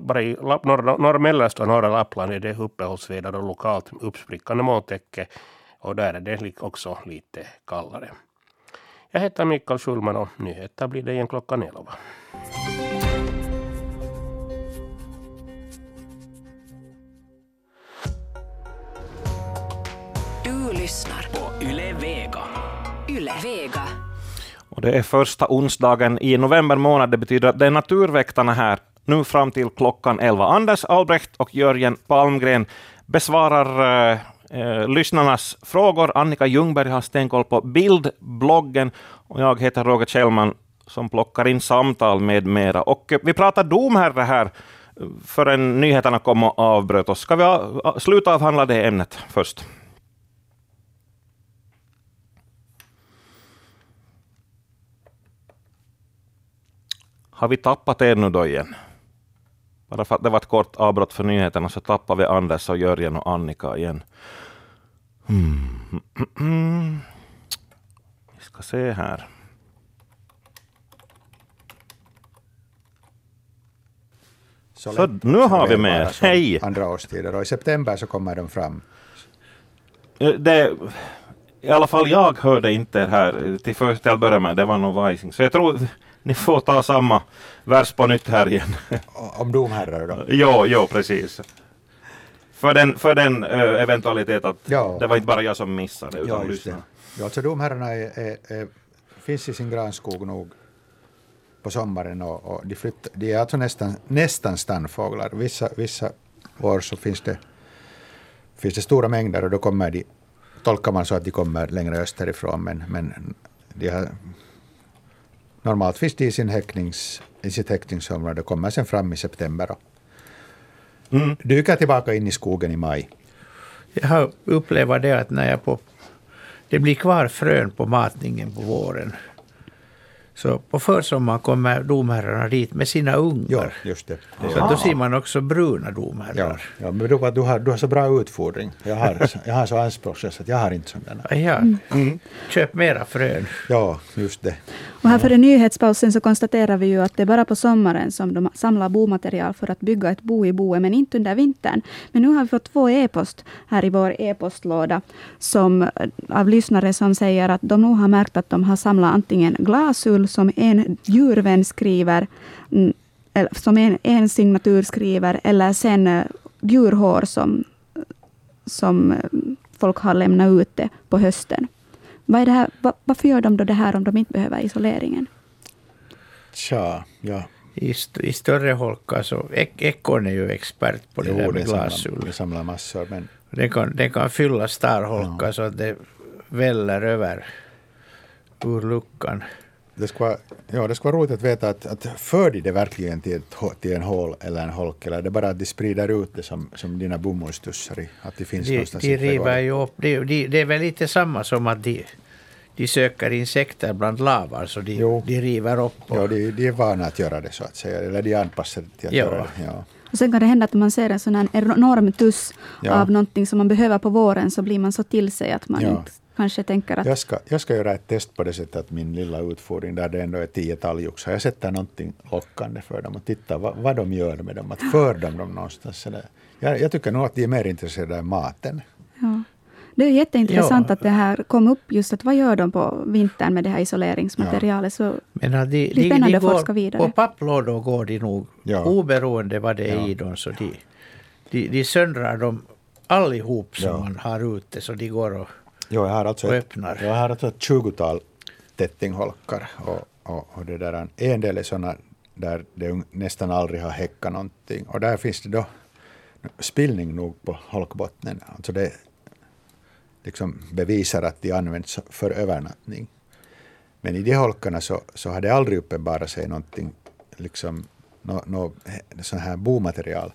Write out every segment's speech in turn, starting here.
bara i norra, norra mellersta och norra Lappland är det uppehållsväder och lokalt uppsprickande molntäcke och där är det också lite kallare. Jag heter Mikael Schulman och nyheter blir det igen klockan 11. Du lyssnar på Yle Vega. Yle Vega. Och det är första onsdagen i november månad. Det betyder att det är Naturväktarna här nu fram till klockan 11. Anders Albrecht och Jörgen Palmgren besvarar eh, eh, lyssnarnas frågor. Annika Ljungberg har stenkoll på bildbloggen och jag heter Roger Kjellman som plockar in samtal med mera. Och eh, vi pratar domherre här förrän nyheterna kom och avbröt oss. Ska vi eh, sluta avhandla det ämnet först? Har vi tappat er nu då igen? Bara för att det var ett kort avbrott för nyheterna så tappar vi Anders och Jörgen och Annika igen. Hmm. Vi ska se här. Så, så nu har vi med Hej! Andra årstider och i september så kommer de fram. Det, I alla fall jag hörde inte här till först till att börja med. Det var nog Vajsing. Så jag tror ni får ta samma vers på nytt här igen. Om domherrar då? jo, jo, precis. För den, för den uh, eventualitet att ja. det var inte bara jag som missade utan ja, lyssnade. Ja, alltså domherrarna är, är, är, finns i sin granskog nog på sommaren och, och de, flyttar, de är alltså nästan, nästan stannfåglar. Vissa, vissa år så finns det, finns det stora mängder och då kommer de, tolkar man så att de kommer längre österifrån men, men de har normalt finns de i, sin häcknings, i sitt häckningsområde och kommer sen fram i september och mm. dyker tillbaka in i skogen i maj. Jag har upplevt det att när jag på, det blir kvar frön på matningen på våren så på försommaren kommer domherrarna dit med sina ungar. Ja, just det. det så då ser man också bruna domherrar. Ja, ja men du, du, har, du har så bra utfodring. Jag har, jag har så anspråkslös att jag har inte sådana. Ja, mm. Köp mera frön. Ja, just det. Och här före nyhetspausen så konstaterar vi ju att det är bara på sommaren som de samlar bomaterial för att bygga ett bo i boet, men inte under vintern. Men nu har vi fått två e-post här i vår e-postlåda som, av lyssnare som säger att de nog har märkt att de har samlat antingen glasull som en djurvän skriver, mm, som en, en signatur skriver, eller sen eh, djurhår som, som eh, folk har lämnat ute på hösten. Vad är det här, varför gör de då det här om de inte behöver isoleringen? Tja, ja. I, i större holkar så, ekorren är ju expert på det jo, där med glasull. Den samlar massor. Men... Den, kan, den kan fylla starholkar ja. så att det väller över ur luckan. Det skulle, vara, ja, det skulle vara roligt att veta att, att för de det verkligen till, ett, till en hål eller en holk eller är det bara att de sprider ut det som, som dina bomullstussar i, att det finns de, någonstans de river ju upp, de, de, det är väl lite samma som att de, de söker insekter bland lavar så de, jo. de river upp. Och... Ja, de, de är vana att göra det så att säga, eller de är anpassade till att ja. göra det. Ja. Och sen kan det hända att man ser en sån här enorm tuss ja. av någonting som man behöver på våren så blir man så till sig att man ja. inte kanske tänker att... Jag ska, jag ska göra ett test på det sättet att min lilla utfodring där det ändå är tio talgoxar, jag sätter någonting lockande för dem och tittar vad, vad de gör med dem, att för dem dem någonstans. Jag, jag tycker nog att de är mer intresserade av maten. Ja. Det är jätteintressant ja. att det här kom upp, just att vad gör de på vintern med det här isoleringsmaterialet. Så Men de, de, det är spännande de, de att forska vidare. På papplådor går de nog, ja. oberoende vad det är ja. i dem, så de, de, de söndrar dem allihop som man har ute, så de går och Jo, jag har alltså ett, jag har alltså ett tjugotal tättingholkar. Och, och, och det där, en del är sådana där det nästan aldrig har häckat någonting. Och där finns det då spillning nog på holkbottnen. Alltså det liksom bevisar att de används för övernattning. Men i de holkarna så, så har det aldrig uppenbarat sig någonting, liksom, no, no, sån här bomaterial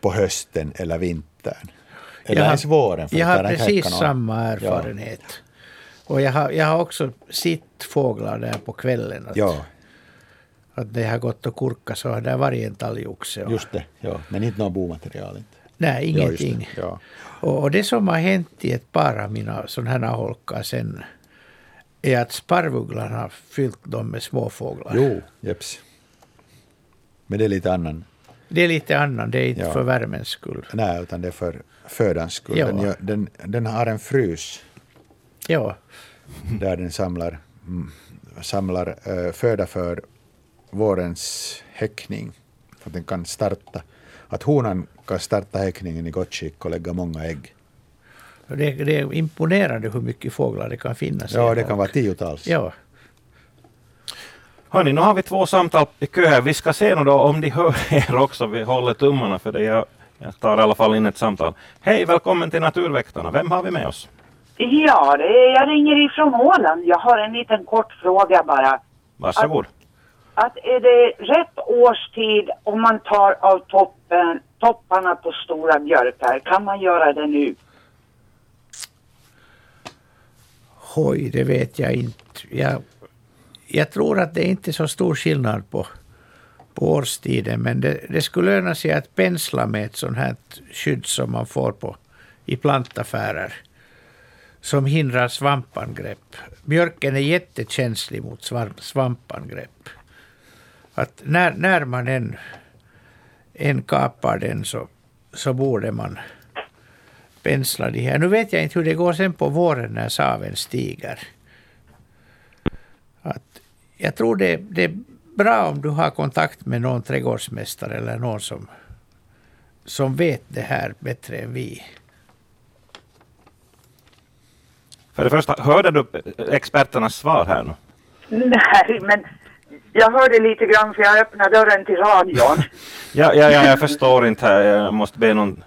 på hösten eller vintern. Eller jag ens våren. jag har precis samma erfarenhet. Ja. Och jag har, jag har också sett fåglar där på kvällen. Att, ja. att det har gått och kurka så har det varit en talgoxe. Just det, ja. men inte något bomaterial. Inte. Nej, ingenting. Ja, ja. Och, och, det som har hänt i ett par av mina sådana här holkar sen är att sparvugglan har fyllt dem med småfåglar. Jo, jeps. Men det är lite annan. Det är lite annan, det är inte ja. för värmens skull. Nej, utan det är för födans skull. Ja. Den, den, den, har en frys. Ja. Där den samlar, samlar uh, föda för vårens häckning. Att den kan starta. Att honan kan starta häckningen i gott skick och lägga många ägg. Det, det är imponerande hur mycket fåglar det kan finnas. Ja, det kan vara tiotals. Ja. Hörni, nu har vi två samtal i kö här. Vi ska se nu då om de hör er också. Vi håller tummarna för det. Jag, jag tar i alla fall in ett samtal. Hej, välkommen till Naturväktarna. Vem har vi med oss? Ja, det är, jag ringer ifrån Åland. Jag har en liten kort fråga bara. Varsågod. Att, att är det rätt årstid om man tar av toppen, topparna på stora björkar? Kan man göra det nu? Oj, det vet jag inte. Jag jag tror att det inte är så stor skillnad på, på årstiden, men det, det skulle löna sig att pensla med ett sånt här skydd som man får på, i plantaffärer som hindrar svampangrepp. Björken är jättekänslig mot svampangrepp. Att när, när man än, än kapar den så, så borde man pensla de här. Nu vet jag inte hur det går sen på våren när saven stiger. Att jag tror det, det bra om du har kontakt med någon trädgårdsmästare eller någon som, som vet det här bättre än vi. För det första, hörde du experternas svar här nu? Nej, men jag hörde lite grann för jag öppnade dörren till radion. ja, ja, ja, jag förstår inte här. Jag måste be någon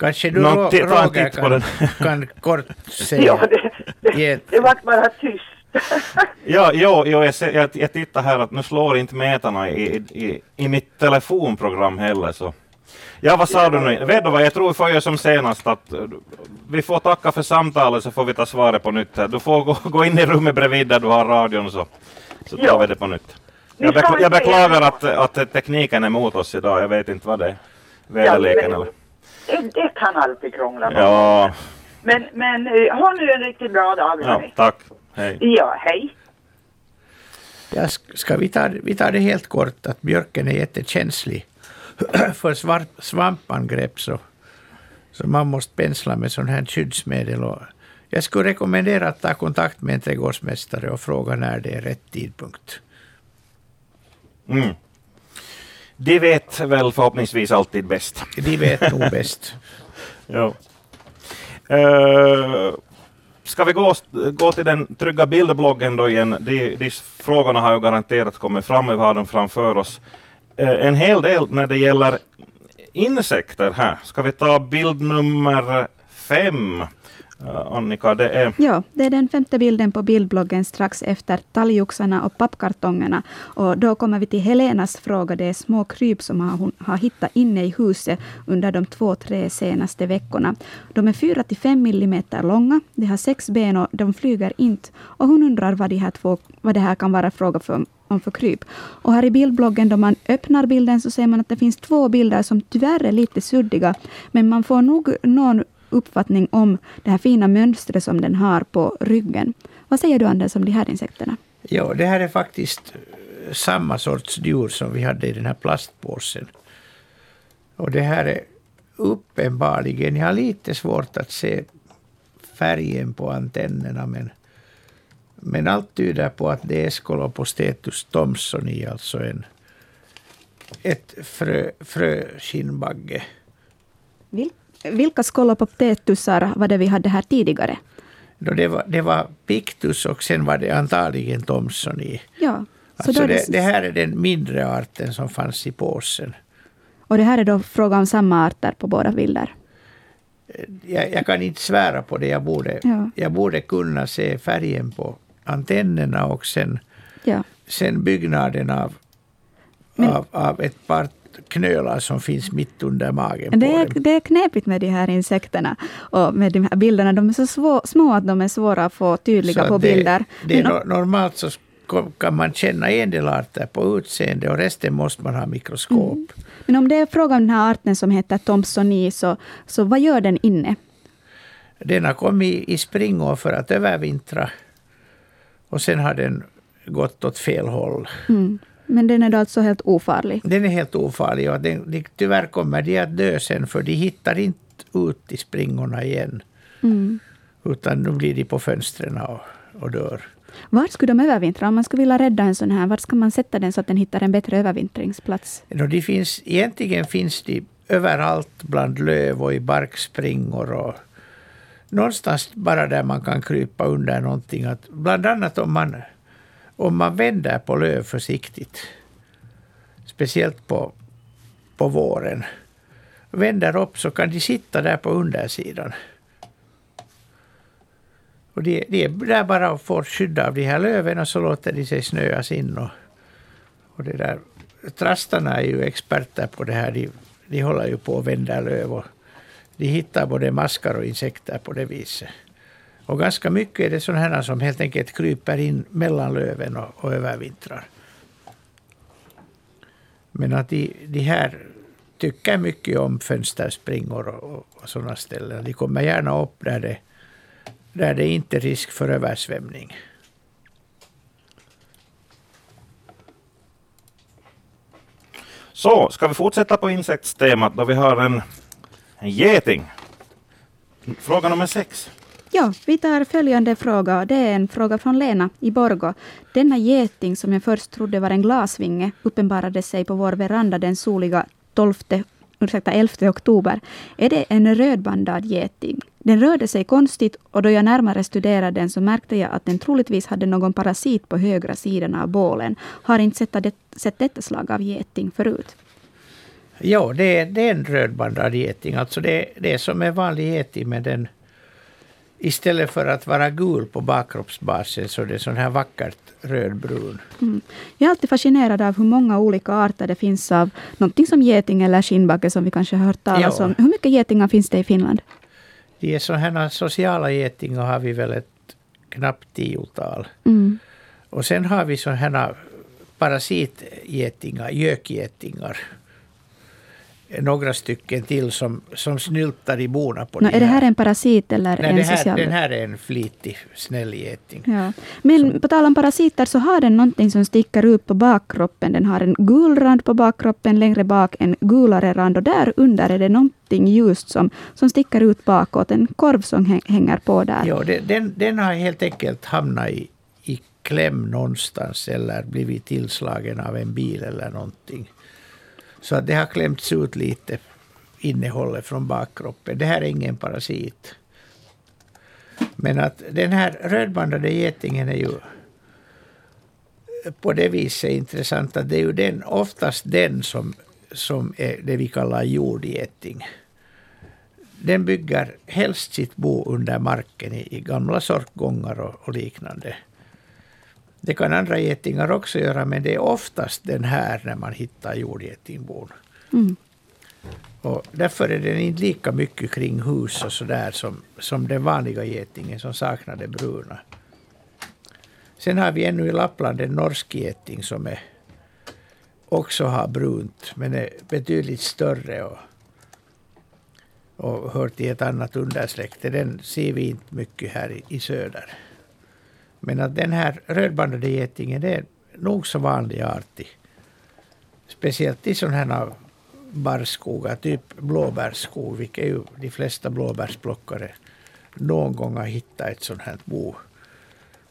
Kanske du Roger kan, kan kort säga. Ja, det, det, det var bara tyst ja, jo, jo jag, ser, jag, jag tittar här att nu slår inte mätarna i, i, i mitt telefonprogram heller. Så. Ja, vad sa du nu? Vad, jag tror vi får göra som senast att eh, vi får tacka för samtalet så får vi ta svaret på nytt. Här. Du får gå, gå in i rummet bredvid där du har radion så, så tar vi det på nytt. Jag, bekl jag beklagar att, att tekniken är mot oss idag. Jag vet inte vad det är. Väderleken eller? Det, det kan alltid krångla. Ja. Men, men eh, ha nu en riktigt bra dag. Ja, tack. Hej. Ja, hej. Ja, ska vi, ta, vi tar det helt kort att björken är jättekänslig för svampangrepp så, så man måste pensla med sån här skyddsmedel. Och jag skulle rekommendera att ta kontakt med en trädgårdsmästare och fråga när det är rätt tidpunkt. Mm. De vet väl förhoppningsvis alltid bäst. De vet nog bäst. ja. Uh, Ska vi gå, gå till den trygga bildbloggen då igen? De, de frågorna har ju garanterat kommit fram, vi har dem framför oss. Eh, en hel del när det gäller insekter här. Ska vi ta bild nummer fem? Eh, Annika, det är... Ja, det är den femte bilden på bildbloggen strax efter talgoxarna och pappkartongerna. Och då kommer vi till Helenas fråga. Det är små kryp som hon har hittat inne i huset under de två, tre senaste veckorna. De är 4 till 5 millimeter långa. De har sex ben och de flyger inte. Och hon undrar vad, de här två, vad det här kan vara fråga för, om för kryp. Och här i bildbloggen, då man öppnar bilden, så ser man att det finns två bilder som tyvärr är lite suddiga. Men man får nog någon uppfattning om det här fina mönstret som den har på ryggen. Vad säger du Anders om de här insekterna? Ja, det här är faktiskt eh, samma sorts djur som vi hade i den här plastpåsen. Och det här är uppenbarligen, jag har lite svårt att se färgen på antennerna men, men allt tyder på att det är Scolopostetus thomsoni, alltså en, ett frö, fröskinnbagge. Vil, vilka skolopoptetusar var det vi hade här tidigare? det, var, det var Pictus och sen var det antagligen Thomsoni. Ja, alltså det, det, här är den mindre arten som fanns i påsen. Och det här är då fråga om samma arter på båda bilder? Jag, jag kan inte svära på det. Jag borde, ja. jag borde kunna se färgen på antennerna och sen, ja. sen byggnaden av, Men, av, av ett par knölar som finns mitt under magen det är, Det är knepigt med de här insekterna och med de här bilderna. De är så svå, små att de är svåra att få tydliga så på det, bilder. Det Men, normalt så kan man känna en del arter på utseende och resten måste man ha mikroskop. Mm. Men om det är fråga om den här arten som heter Thompsoni, så, så vad gör den inne? Den har kommit i springår för att övervintra. Och sen har den gått åt fel håll. Mm. Men den är då alltså helt ofarlig? Den är helt ofarlig och den, de, tyvärr kommer de att dö sen för de hittar inte ut i springorna igen. Mm. Utan nu blir de på fönstren och, och dör. Var skulle de övervintra? Om man skulle vilja rädda en sån här, var ska man sätta den så att den hittar en bättre övervintringsplats? No, de finns, egentligen finns de överallt bland löv och i barkspringor. Och någonstans bara där man kan krypa under någonting. Att bland annat om man, om man vänder på löv försiktigt. Speciellt på, på våren. Vänder upp så kan de sitta där på undersidan. Och de, de är där bara och får skydd av de här löven och så låter de sig snöas in. Och, och det där. Trastarna är ju experter på det här. De, de håller ju på att vända löv. Och de hittar både maskar och insekter på det viset. Och ganska mycket är det sådana här som helt enkelt kryper in mellan löven och, och övervintrar. Men att de, de här tycker mycket om fönsterspringor och, och, och sådana ställen. De kommer gärna upp där det där det inte är risk för översvämning. Så, ska vi fortsätta på insektstemat då vi har en, en geting? Fråga nummer sex. Ja, vi tar följande fråga. Det är en fråga från Lena i Borgo. Denna geting som jag först trodde var en glasvinge uppenbarade sig på vår veranda den soliga 12, ursäkta, 11 oktober. Är det en rödbandad geting? Den rörde sig konstigt och då jag närmare studerade den så märkte jag att den troligtvis hade någon parasit på högra sidan av bålen. Har inte sett, det, sett detta slag av geting förut. Ja, det är, det är en rödbandad geting. Alltså det, det är som en vanlig geting men den istället för att vara gul på bakkroppsbasen så är det sån här vackert rödbrun. Mm. Jag är alltid fascinerad av hur många olika arter det finns av någonting som geting eller skinnbagge som vi kanske har hört talas ja. om. Hur mycket getingar finns det i Finland? De är sådana sociala getingar har vi väl ett knappt tiotal. Mm. Och sen har vi sådana parasitgetingar, gökgetingar. Några stycken till som, som snyltar i bona på no, de Är det här en parasit eller Nej, en det här, social? Den här är en flitig, snäll geting. Ja. Men på tal om parasiter så har den någonting som sticker ut på bakkroppen. Den har en gul rand på bakkroppen, längre bak en gulare rand och där under är det någonting ljust som, som sticker ut bakåt. En korv som hänger på där. Ja, det, den, den har helt enkelt hamnat i, i kläm någonstans eller blivit tillslagen av en bil eller någonting. Så att det har klämts ut lite innehållet från bakkroppen. Det här är ingen parasit. Men att den här rödbandade getingen är ju på det viset intressant att det är ju den, oftast den som, som är det vi kallar jordgeting. Den bygger helst sitt bo under marken i, i gamla sorkgångar och, och liknande. Det kan andra getingar också göra, men det är oftast den här när man hittar jordgetingbon. Mm. Och därför är den inte lika mycket kring hus och sådär som, som den vanliga getingen som saknar det bruna. Sen har vi ännu i Lappland en norsk geting som är, också har brunt, men är betydligt större och, och hör till ett annat undersläkte. Den ser vi inte mycket här i, i söder. Men att den här rödbandade getingen det är nog så vanlig art. Speciellt i sådana här barrskogar, typ blåbärsskog, vilket ju de flesta blåbärsplockare någon gång har hittat ett sådant här bo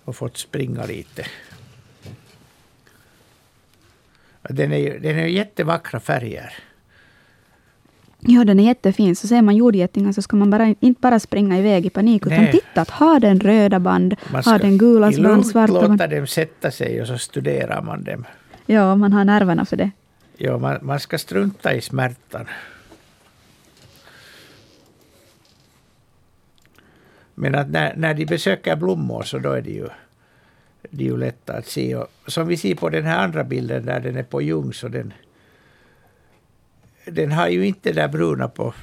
och fått springa lite. Den är ju den är jättevackra färger. Ja, den är jättefin. Så ser man jordgetingar så ska man bara, inte bara springa iväg i panik, utan Nej. titta att har den röda band, har den gula band, svarta låta band. dem sätta sig och så studerar man dem. Ja, man har nerverna för det. Ja, man, man ska strunta i smärtan. Men att när, när de besöker blommor så då är det ju, det är ju lätta att se. Och som vi ser på den här andra bilden där den är på ljung så den, den har ju inte det där bruna på,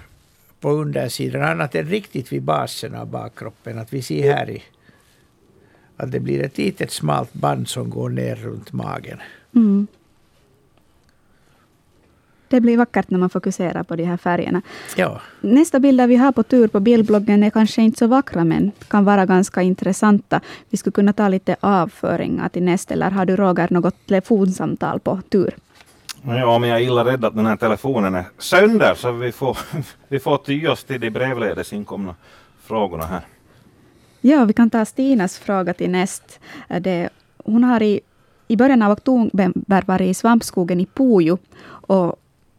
på undersidan annat än riktigt vid basen av bakkroppen. Att vi ser här i att det blir ett litet smalt band som går ner runt magen. Mm. Det blir vackert när man fokuserar på de här färgerna. Ja, Nästa bilder vi har på tur på bildbloggen är kanske inte så vackra, men kan vara ganska intressanta. Vi skulle kunna ta lite avföringar till nästa, eller har du Roger något telefonsamtal på tur? Mm. Ja, men jag är illa rädd att den här telefonen är sönder så vi får, vi får ty oss till de brevledes inkomna frågorna här. Ja, vi kan ta Stinas fråga till näst. Det, hon har i, i början av oktober varit i svampskogen i Pujo och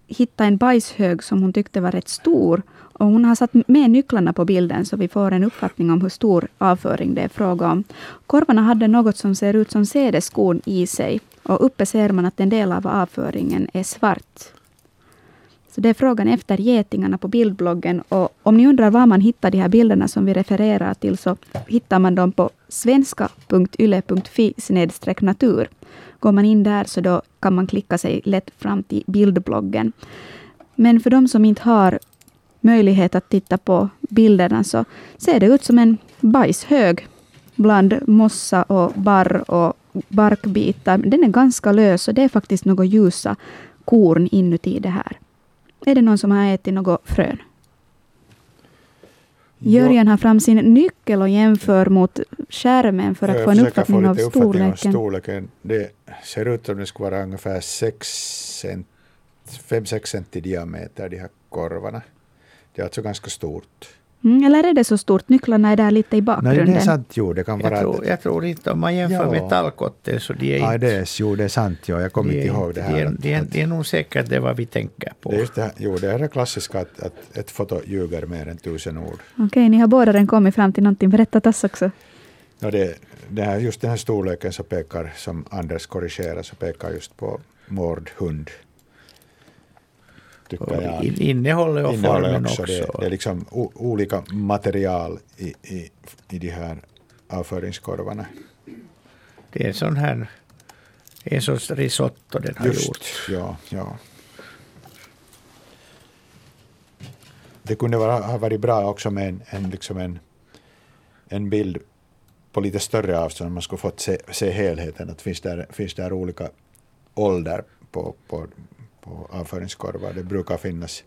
hittat en bajshög som hon tyckte var rätt stor. Och hon har satt med nycklarna på bilden så vi får en uppfattning om hur stor avföring det är fråga om. Korvarna hade något som ser ut som sädeskorn i sig. Och uppe ser man att en del av avföringen är svart. Så det är frågan efter getingarna på bildbloggen. Och om ni undrar var man hittar de här bilderna som vi refererar till, så hittar man dem på svenska.yle.fi natur. Går man in där så då kan man klicka sig lätt fram till bildbloggen. Men för de som inte har möjlighet att titta på bilderna så ser det ut som en bajshög bland mossa och barr och barkbitar. Den är ganska lös och det är faktiskt några ljusa korn inuti det här. Är det någon som har ätit något frön? Jörgen har fram sin nyckel och jämför mot skärmen för att få en uppfattning få av lite uppfattning om storleken. storleken. Det ser ut som det skulle vara ungefär 5-6 cent i diameter, de här korvarna. Det är alltså ganska stort. Mm, eller är det så stort? Nycklarna är där lite i Nej, bakgrunden. det är sant. Jo, det kan vara... jag tror, jag tror inte om man jämför Ja. med tallkotten så de är Ja, inte... det är, jo, det är sant. Jo, jag kommer de inte ihåg det här. De är, att- de är, att- det är nog säkert det vad vi tänker på. det är det här, jo, det är det klassiska att, att ett foto ljuger mer än tusen ord. Okej, ni har båda den kommit fram till någonting. Berätta tass också. Och det, det här, just den här storleken så pekar, som Anders korrigerar, så pekar just på mårdhund. Tycker jag. in, innehållet och Innehållet formen också. också. Det, det är liksom o, olika material i, i, i de här avföringskorvarna. Det är en sån här en sorts risotto den har Just, gjort. ja, ja. Det kunde vara, ha varit bra också med en, en, liksom en, en bild på lite större avstånd. Man skulle fått se, se helheten. Att finns, där, finns där olika ålder på, på, på avföringskorvar. Det brukar finnas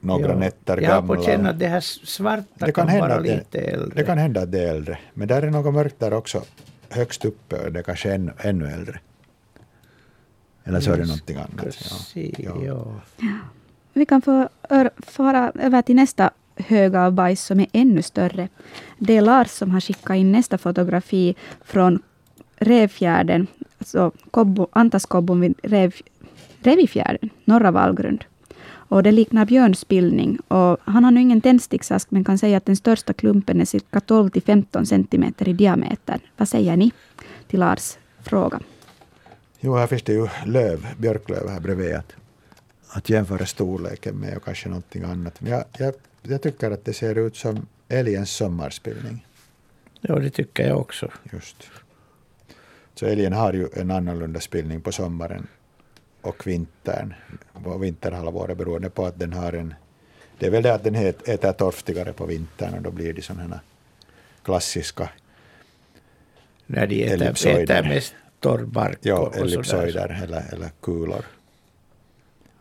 några Ja. nätter Jag har gamla. på känna att det här svarta Det kan, kan hända vara det- lite äldre. Det kan hända att det är äldre. Men där är något mörkt där också. Högst uppe och det kanske är ännu, ännu äldre. Eller så är det någonting annat. Ja. Se, Ja. ja. Vi kan få fara över till nästa hög av bajs som är ännu större. Det är Lars som har skickat in nästa fotografi från Revfjärden, alltså Kobbo, Antaskobbon vid Rev, Revifjärden, norra Vallgrund. Och det liknar björnspillning. Och han har nu ingen tändsticksask men kan säga att den största klumpen är cirka 12 till 15 centimeter i diameter. Vad säger ni till Lars fråga? Jo, här finns det ju löv, björklöv här bredvid. Att, att jämföra storleken med och kanske någonting annat. Men jag, jag, jag tycker att det ser ut som älgens sommarspillning. ja, det tycker jag också. Just. Så älgen har ju en annorlunda spillning på sommaren och vintern. På vinterhalvåret beroende på att den har en... Det är väl det att den äter torftigare på vintern och då blir det sådana klassiska När de äter, äter mest torr bark ja, och, ellipsoider eller, eller kulor.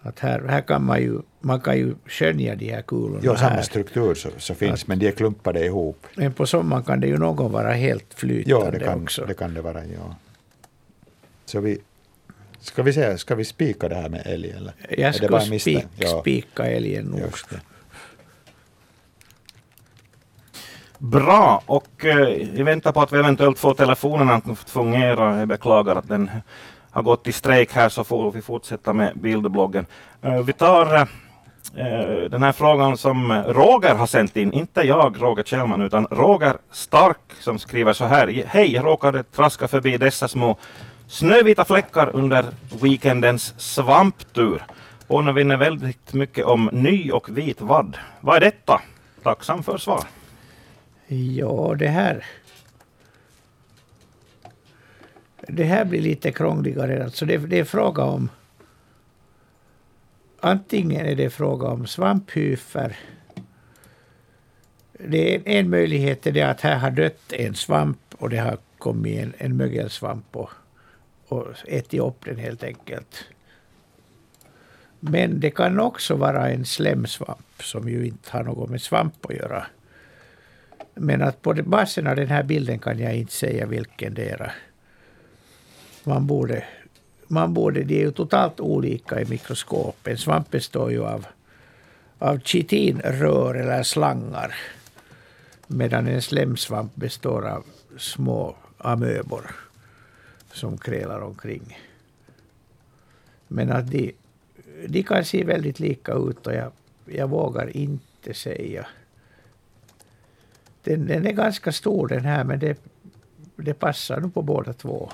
Att här, här kan man ju, man kan ju skönja de här kulorna Jo, samma här. struktur så, så finns, men de är klumpade ihop. Men på sommaren kan det ju någon vara helt flytande Ja, det kan, också. det kan det vara. Ja. Så vi, ska vi säga, ska vi spika det här med älg? Eller? Är jag misstänk? spik, Ja. spika älgen nog. Bra, och eh, i väntan på att vi eventuellt får telefonerna att fungera, jag beklagar att den har gått i strejk här så får vi fortsätta med bildbloggen. Eh, vi tar eh, den här frågan som Roger har sänt in, inte jag, Roger Kjellman, utan Roger Stark som skriver så här. Hej, jag råkade traska förbi dessa små snövita fläckar under weekendens svamptur. Påminner väldigt mycket om ny och vit vadd. Vad är detta? Tacksam för svar. Ja, det här... Det här blir lite krångligare. Alltså det, det är fråga om... Antingen är det fråga om svamphyfer. Det är en möjlighet är det att här har dött en svamp och det har kommit en, en mögelsvamp och, och ätit upp den helt enkelt. Men det kan också vara en slemsvamp som ju inte har något med svamp att göra. Men att på basen av den här bilden kan jag inte säga vilken det är. Man borde, man borde, de är ju totalt olika i mikroskop. En svamp består ju av, av chitinrör eller slangar. Medan en slemsvamp består av små amöbor som krälar omkring. Men att de, de kan se väldigt lika ut och jag, jag vågar inte säga. Den, den är ganska stor den här men det, det passar nog på båda två.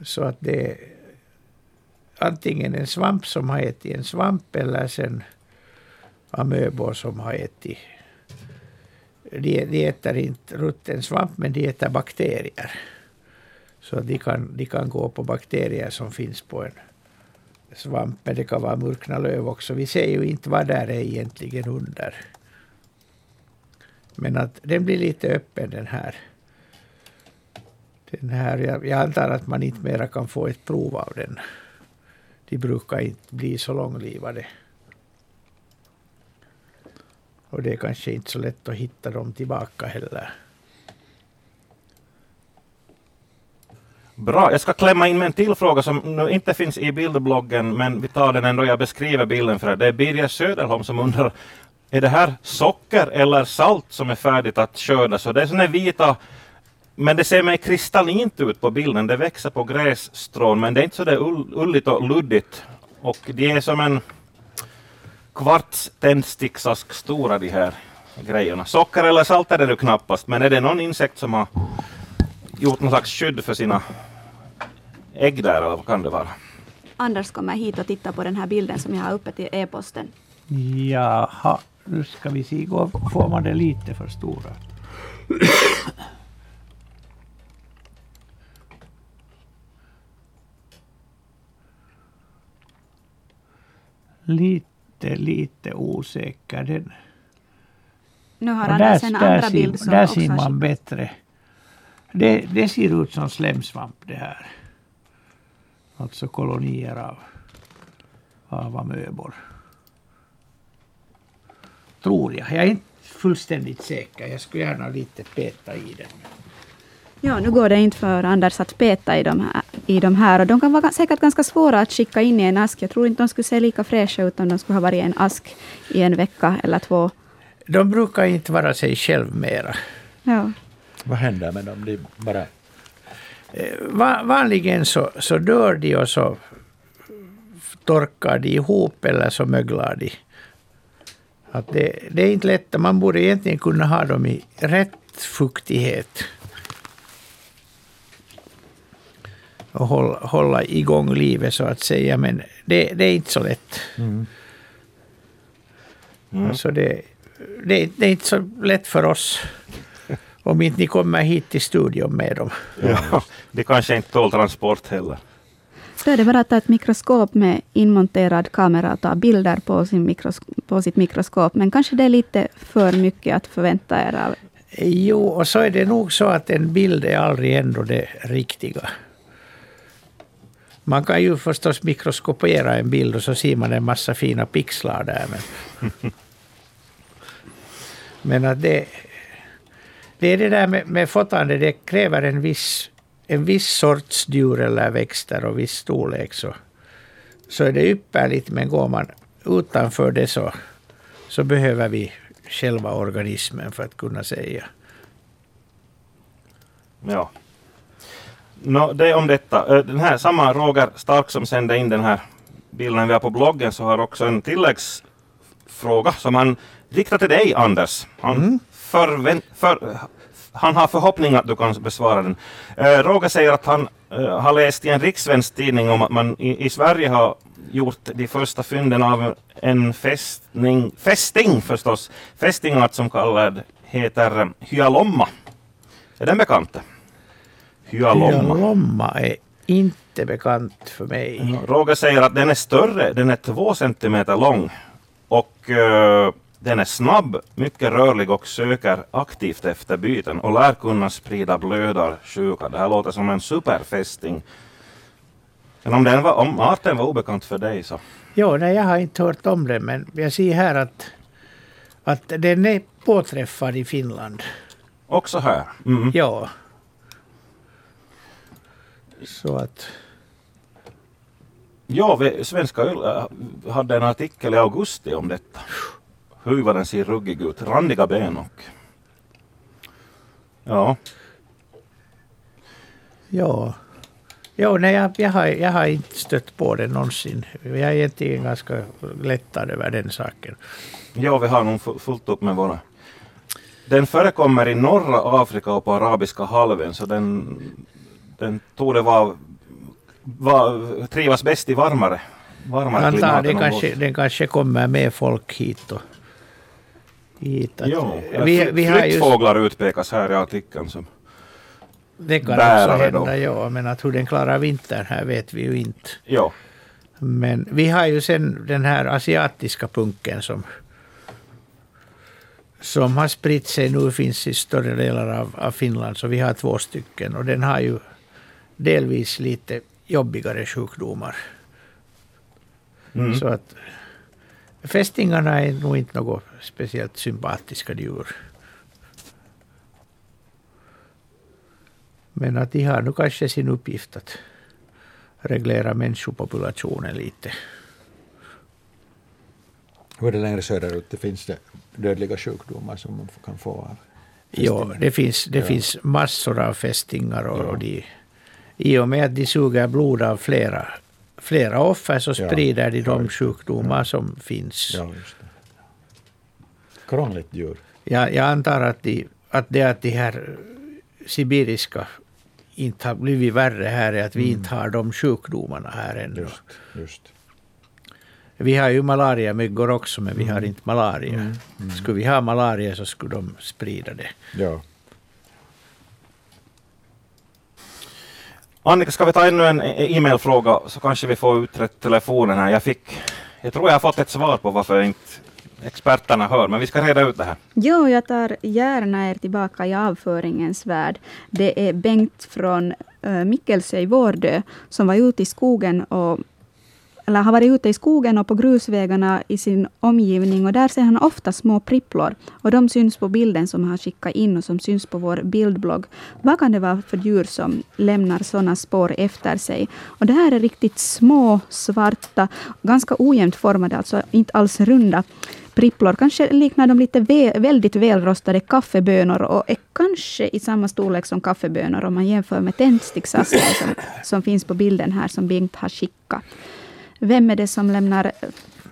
Så att det är antingen en svamp som har ätit en svamp eller sen amöbor som har ätit de, de äter inte rutten svamp men de äter bakterier. Så de kan, de kan gå på bakterier som finns på en svamp. Men det kan vara murkna löv också. Vi ser ju inte vad där är egentligen under. Men att den blir lite öppen den här. Den här jag, jag antar att man inte mera kan få ett prov av den. De brukar inte bli så långlivade. Och det är kanske inte så lätt att hitta dem tillbaka heller. Bra, jag ska klämma in med en till fråga som nu inte finns i bildbloggen men vi tar den ändå. Jag beskriver bilden för er. Det är Birger Söderholm som undrar är det här socker eller salt som är färdigt att skörda? Så det är sådana vita men det ser mer kristallint ut på bilden. Det växer på grässtrån men det är inte så där ulligt och luddigt. Och de är som en kvarts tändsticksask stora de här grejerna. Socker eller salt är det nu knappast, men är det någon insekt som har gjort någon slags skydd för sina ägg där eller vad kan det vara? Anders kommer hit och tittar på den här bilden som jag har uppe till e-posten. Jaha, nu ska vi se, får man det lite för stora? lite lite, lite osäker. Den. Nu har Anders en andra bild som Där ser man bättre. Det, det ser ut som slemsvamp det här. Alltså kolonier av, av amöbor. Tror jag. Jag är inte fullständigt säker. Jag skulle gärna lite peta i den. Ja, nu går det inte för Anders att peta i de här. I de här. Och de kan vara säkert ganska svåra att skicka in i en ask. Jag tror inte de skulle se lika fräscha ut om de skulle ha varit i en ask i en vecka eller två. De brukar inte vara sig själv mera. Ja. Vad händer med dem? De bara... Eh, vanligen så, så dör de och så torkar de ihop eller så möglar de. Att det, det är inte lätt. Man borde egentligen kunna ha dem i rätt fuktighet. Och hålla, hålla igång livet så att säga. Men det, det är inte så lätt. Mm. Mm. Alltså det, det, det, är inte så lätt för oss. Om inte ni kommer hit till studion med dem. Ja, det kanske inte tål transport heller. Då är det bara att ta ett mikroskop med inmonterad kamera och ta bilder på, sin mikros på sitt mikroskop. Men kanske det är lite för mycket att förvänta er av. Jo, och så är det nog så att en bild är aldrig ändå det riktiga. Man kan ju förstås mikroskopera en bild och så ser man en massa fina pixlar där. Men, men att det, det är det där med, med fotande, det kräver en viss, en viss sorts djur eller växter och viss storlek. Så, så är det ypperligt, men går man utanför det så, så behöver vi själva organismen för att kunna säga. Ja, No, det om detta. Den här samma Roger Stark som sände in den här bilden vi har på bloggen så har också en tilläggsfråga som han riktar till dig Anders. Han, mm. förvänt, för, han har förhoppning att du kan besvara den. Eh, Roger säger att han eh, har läst i en rikssvensk tidning om att man i, i, Sverige har gjort de första fynden av en fästning, fästing förstås, fästingart som kallad heter hyalomma. Är den bekant? Hyalomma. Hyalomma är inte bekant för mig. Roger säger att den är större, den är två centimeter lång. Och uh, den är snabb, mycket rörlig och söker aktivt efter byten och lär kunna sprida blödarsjuka. Det här låter som en superfästing. Men om, den var, om arten var obekant för dig så... Jo, nej, jag har inte hört om det, men jag ser här att, att den är påträffad i Finland. Också här? Mm. Ja. Så att... Ja, Svenska Yle äh, hade en artikel i augusti om detta. Huvan ser ruggig ut, randiga ben och... Ja, Ja. Jo, nej, jag, jag, har, jag har inte stött på det någonsin. Jag är egentligen ganska lättad över den saken. ja vi har nog fu- fullt upp med våra... Den förekommer i norra Afrika och på arabiska halvön så den, den torde vara, vara, trivas bäst i varmare, varmare antar klimat det hos kanske, den kanske kommer med folk hit. Och, hit att, Jo, vi, vi har flyttfåglar utpekas här i artikeln. Som, det kan också hända, då. ja, men att hur den klarar vintern här vet vi ju inte. ja, Men vi har ju sen den här asiatiska punken som, som har spritt sig nu, finns i större delar av, av Finland, så vi har två stycken. Och den har ju delvis lite jobbigare sjukdomar. mm. Så att fästingarna är nog inte något speciellt sympatiska djur. Men att de har nu kanske sin uppgift att reglera människopopulationen lite. Hur är det längre söderut? Det finns det dödliga sjukdomar som man kan få av Ja, fästingar. det finns, det Ja. finns massor av fästingar och, Ja. och de, i och med att de suger blod av flera, flera offer så Ja. sprider de Ja, de just det. sjukdomar som finns. Ja. Krångligt djur. Jag, jag antar att, de, att det att de här sibiriska inte har blivit värre här är att vi inte har de sjukdomarna här ännu. Just, just. Vi har ju malariamyggor också, men vi har inte malaria. Mm. Skulle vi ha malaria så skulle de sprida det. Ja. Annika, ska vi ta ännu en e- e-mailfråga, så kanske vi får utrett telefonen här. Jag fick, jag tror jag har fått ett svar på varför inte experterna hör, men vi ska reda ut det här. Jo, jag tar gärna er tillbaka i avföringens värld. Det är Bengt från äh, Mikkelsö i Vårdö som var ute i skogen och eller har varit ute i skogen och på grusvägarna i sin omgivning och där ser han ofta små pripplor. Och de syns på bilden som han skickat in och som syns på vår bildblogg. Vad kan det vara för djur som lämnar sådana spår efter sig? Och det här är riktigt små, svarta, ganska ojämnt formade, alltså inte alls runda pripplor. Kanske liknar de lite ve- väldigt välrostade kaffebönor och är kanske i samma storlek som kaffebönor om man jämför med tändsticksaskar som, som finns på bilden här som Bengt har skickat. Vem är det som lämnar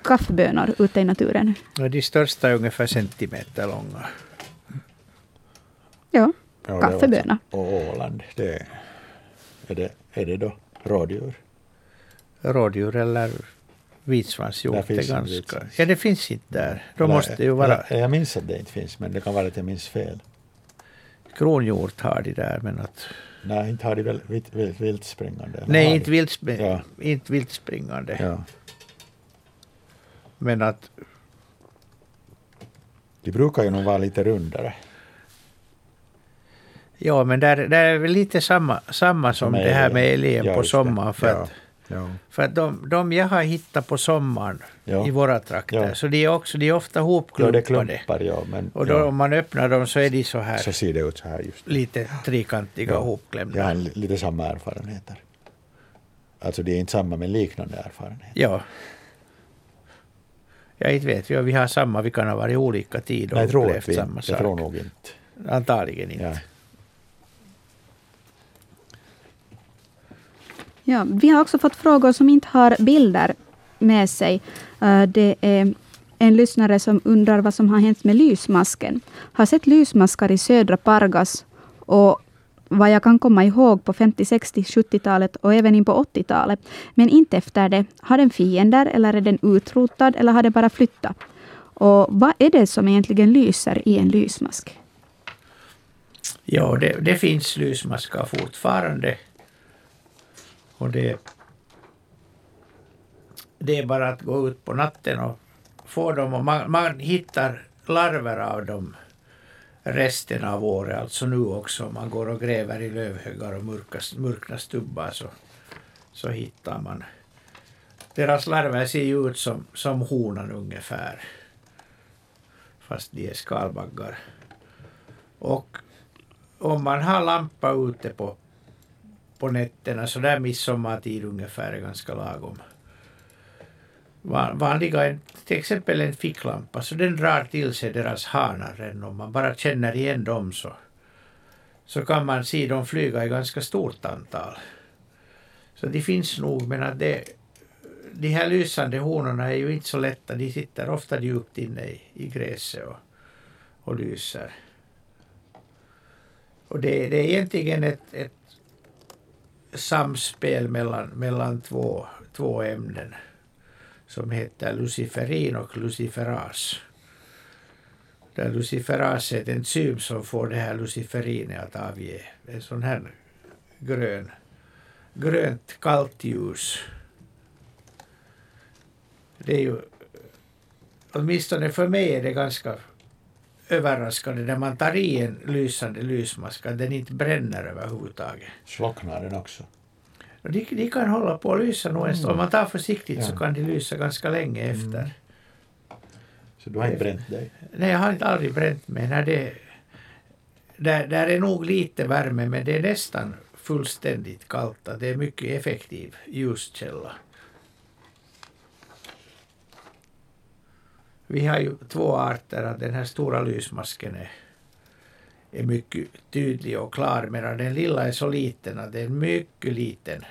kaffebönor ute i naturen? De största är ungefär centimeter långa. Ja, kaffeböna. var- Och Åland, det är, det, är det då rådjur? Rådjur eller vitsvanshjort är ganska... vitsvans. Ja, det finns inte där. De Eller- måste ju vara... eller- Jag minns att det inte finns, men det kan vara att jag minns fel. Kronhjort har de där, men att... Nej, inte har de väl vilt, vilt, vilt springande? eller Nej, inte de? vilt, sp- Ja. inte vilt springande. Ja. Men att... De brukar ju nog vara lite rundare. Ja, men där, där är väl lite samma, samma som Med det här med älgen Ja, på sommaren. För att, Ja. för att de, de jag har hittat på sommaren Ja. i våra trakter, Ja. så de är, också, de är ofta Ja, hopklumpade. är klumpar, ja. Men, Och då, ja, om man öppnar dem så är de så här så ser det ut så här just. lite trekantiga Ja. hopklämda. Jag har li- lite samma erfarenheter. Alltså det är inte samma men liknande erfarenheter. Ja. Ja, inte vet vi. Vi har samma, vi kan ha varit olika tid och Nej, jag upplevt samma sak. Jag tror nog inte. Antagligen inte. Ja. Vi har också fått frågor som inte har bilder med sig. Eh, det är en lyssnare som undrar vad som har hänt med lysmasken. Har sett lysmaskar i södra Pargas och vad jag kan komma ihåg på 50, 60, 70-talet och även in på 80-talet. Men inte efter det. Har den fiender eller är den utrotad eller har den bara flyttat? Och vad är det som egentligen lyser i en lysmask? Ja, det, det finns lysmaskar fortfarande. Och det, det är bara att gå ut på natten och få dem. Och man, man hittar larver av dem resten av året, alltså nu också. Om Man går och gräver i lövhögar och mörka, mörkna stubbar så, så hittar man. Deras larver ser ju ut som, som honan ungefär. Fast de är skalbaggar. Och om man har lampa ute på, på nätterna så där midsommartid ungefär är ganska lagom. Van- Vanliga, till exempel en ficklampa, så den drar till sig deras hanar. Om man bara känner igen dem så, så kan man se dem flyga i ganska stort antal. Så det finns nog, men att det, de här lysande honorna är ju inte så lätta. De sitter ofta djupt inne i, i gräset och, och lyser. Och det, det är egentligen ett, ett samspel mellan, mellan två, två ämnen som heter luciferin och luciferas. Där luciferas är ett enzym som får det här luciferinet att avge en sån här grön, grönt kallt ljus. Det är ju, åtminstone för mig är det ganska överraskande när man tar i en lysande lysmask att den inte bränner överhuvudtaget. Slocknar den också? De, de kan hålla på att lysa nog en stund. Om man tar försiktigt så Ja. kan de lysa ganska länge efter. Så du har inte bränt dig? Nej, jag har inte aldrig bränt mig. När det, där, där är nog lite värme, men det är nästan fullständigt kallt. Det är mycket effektiv ljuskälla. Vi har ju två arter. Att den här stora lysmasken är, är mycket tydlig och klar medan den lilla är så liten att det är en mycket liten,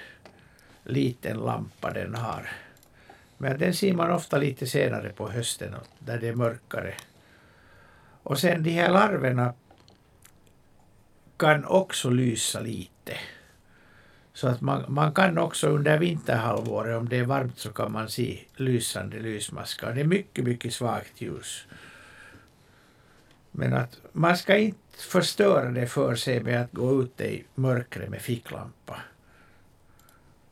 liten lampa den har. Men den ser man ofta lite senare på hösten där det är mörkare. Och sen de här larverna kan också lysa lite. Så att man, man kan också under vinterhalvåret, om det är varmt, så kan man se lysande lysmaskar. Det är mycket, mycket svagt ljus. Men att man ska inte förstöra det för sig med att gå ute i mörkret med ficklampa.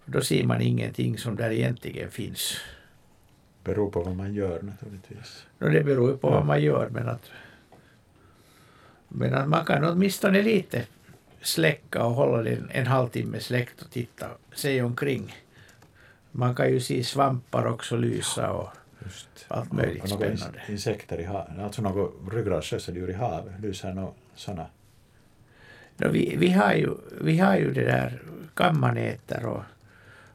Då ser man ingenting som där egentligen finns. Beror på vad man gör naturligtvis. Och det beror på vad man gör men att, men att man kan åtminstone lite släcka och hålla den en halvtimme släckt och titta sig omkring. Man kan ju se svampar också lysa och Just. allt möjligt ins- spännande. insekter i havet, alltså några ryggradsrössedjur i havet, lyser några sådana. No, vi, vi, har ju, vi har ju det där kammaneter och,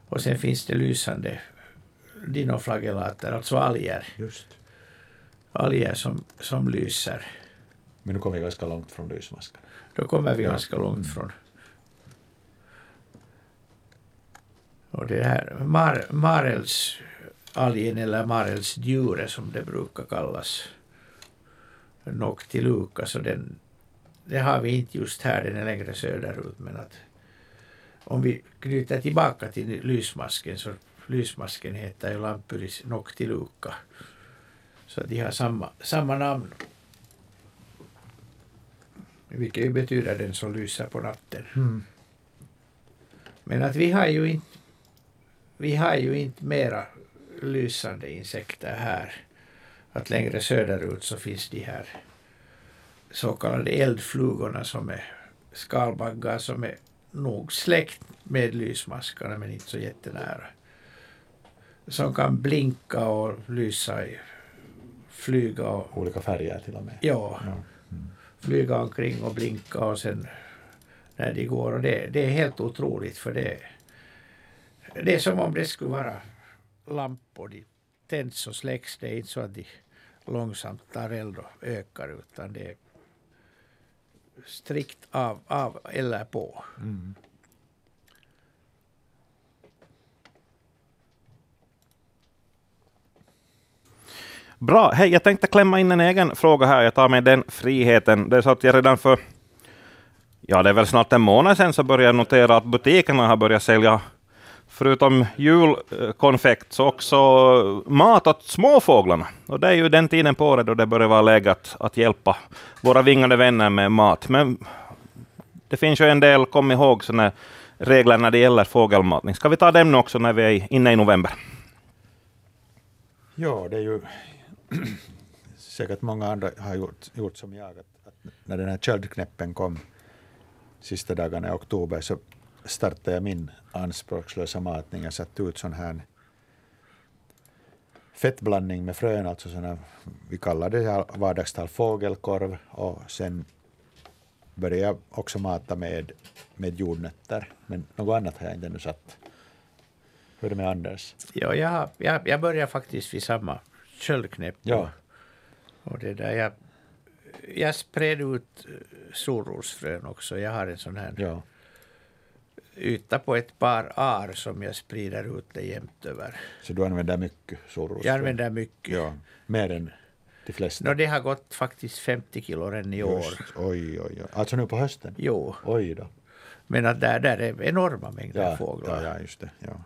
och sen finns det lysande dinoflagellater, alltså alger, Just. alger som, som lyser. Men nu kommer vi ganska långt från lysmasken. Då kommer vi ganska långt från. Och det här mar, marelsalgen eller marelsdjure som det brukar kallas. Noctiluca, så den, det har vi inte just här, den är längre söderut. Men att om vi knyter tillbaka till lysmasken så lysmasken heter ju Lampyris noctiluca. Så de har samma, samma namn. Vilket ju betyder den som lyser på natten. Men att vi har ju inte vi har ju inte mera lysande insekter här. Att längre söderut så finns de här så kallade eldflugorna som är skalbaggar som är nog släkt med lysmaskarna men inte så jättenära. Som kan blinka och lysa, i, flyga och Olika färger till och med. ja, Ja flyga omkring och blinka och sen när de går. Och det, det är helt otroligt för det, det är som om det skulle vara lampor. De tänds och släcks. Det är inte så att de långsamt tar eld och ökar utan det är strikt av, av eller på. Mm. Bra. Hej, jag tänkte klämma in en egen fråga här. Jag tar mig den friheten. Det är så att jag redan för, ja det är väl snart en månad sedan, så började jag notera att butikerna har börjat sälja, förutom julkonfekt, så också mat åt småfåglarna. Och det är ju den tiden på året då det börjar vara läge att, att hjälpa våra vingade vänner med mat. Men det finns ju en del, kom ihåg, såna regler när det gäller fågelmatning. Ska vi ta dem nu också när vi är inne i november? Ja, det är ju säkert många andra har gjort, gjort som jag. Att, att när den här köldknäppen kom sista dagarna i oktober så startade jag min anspråkslösa matning. Jag satte ut sån här fettblandning med frön, alltså såna, vi kallar det i vardagstal fågelkorv och sen började jag också mata med, med jordnötter, men något annat har jag inte ännu satt. Hur är det med Anders? Ja, jag, jag, jag börjar faktiskt vid samma köldknäpp. Ja. Och det där, jag, jag spred ut eh, solrosfrön också. Jag har en sån här Ja, yta på ett par ar som jag sprider ut det jämnt över. så du använder mycket solrosfrön? Jag använder mycket. Ja, mer än de flesta? Nå, det har gått faktiskt 50 kilo än i år. Just, oj, oj, oj. Alltså nu på hösten? Jo, Oj då. men att där, där är enorma mängder Ja, fåglar. ja, ja, just det. Ja.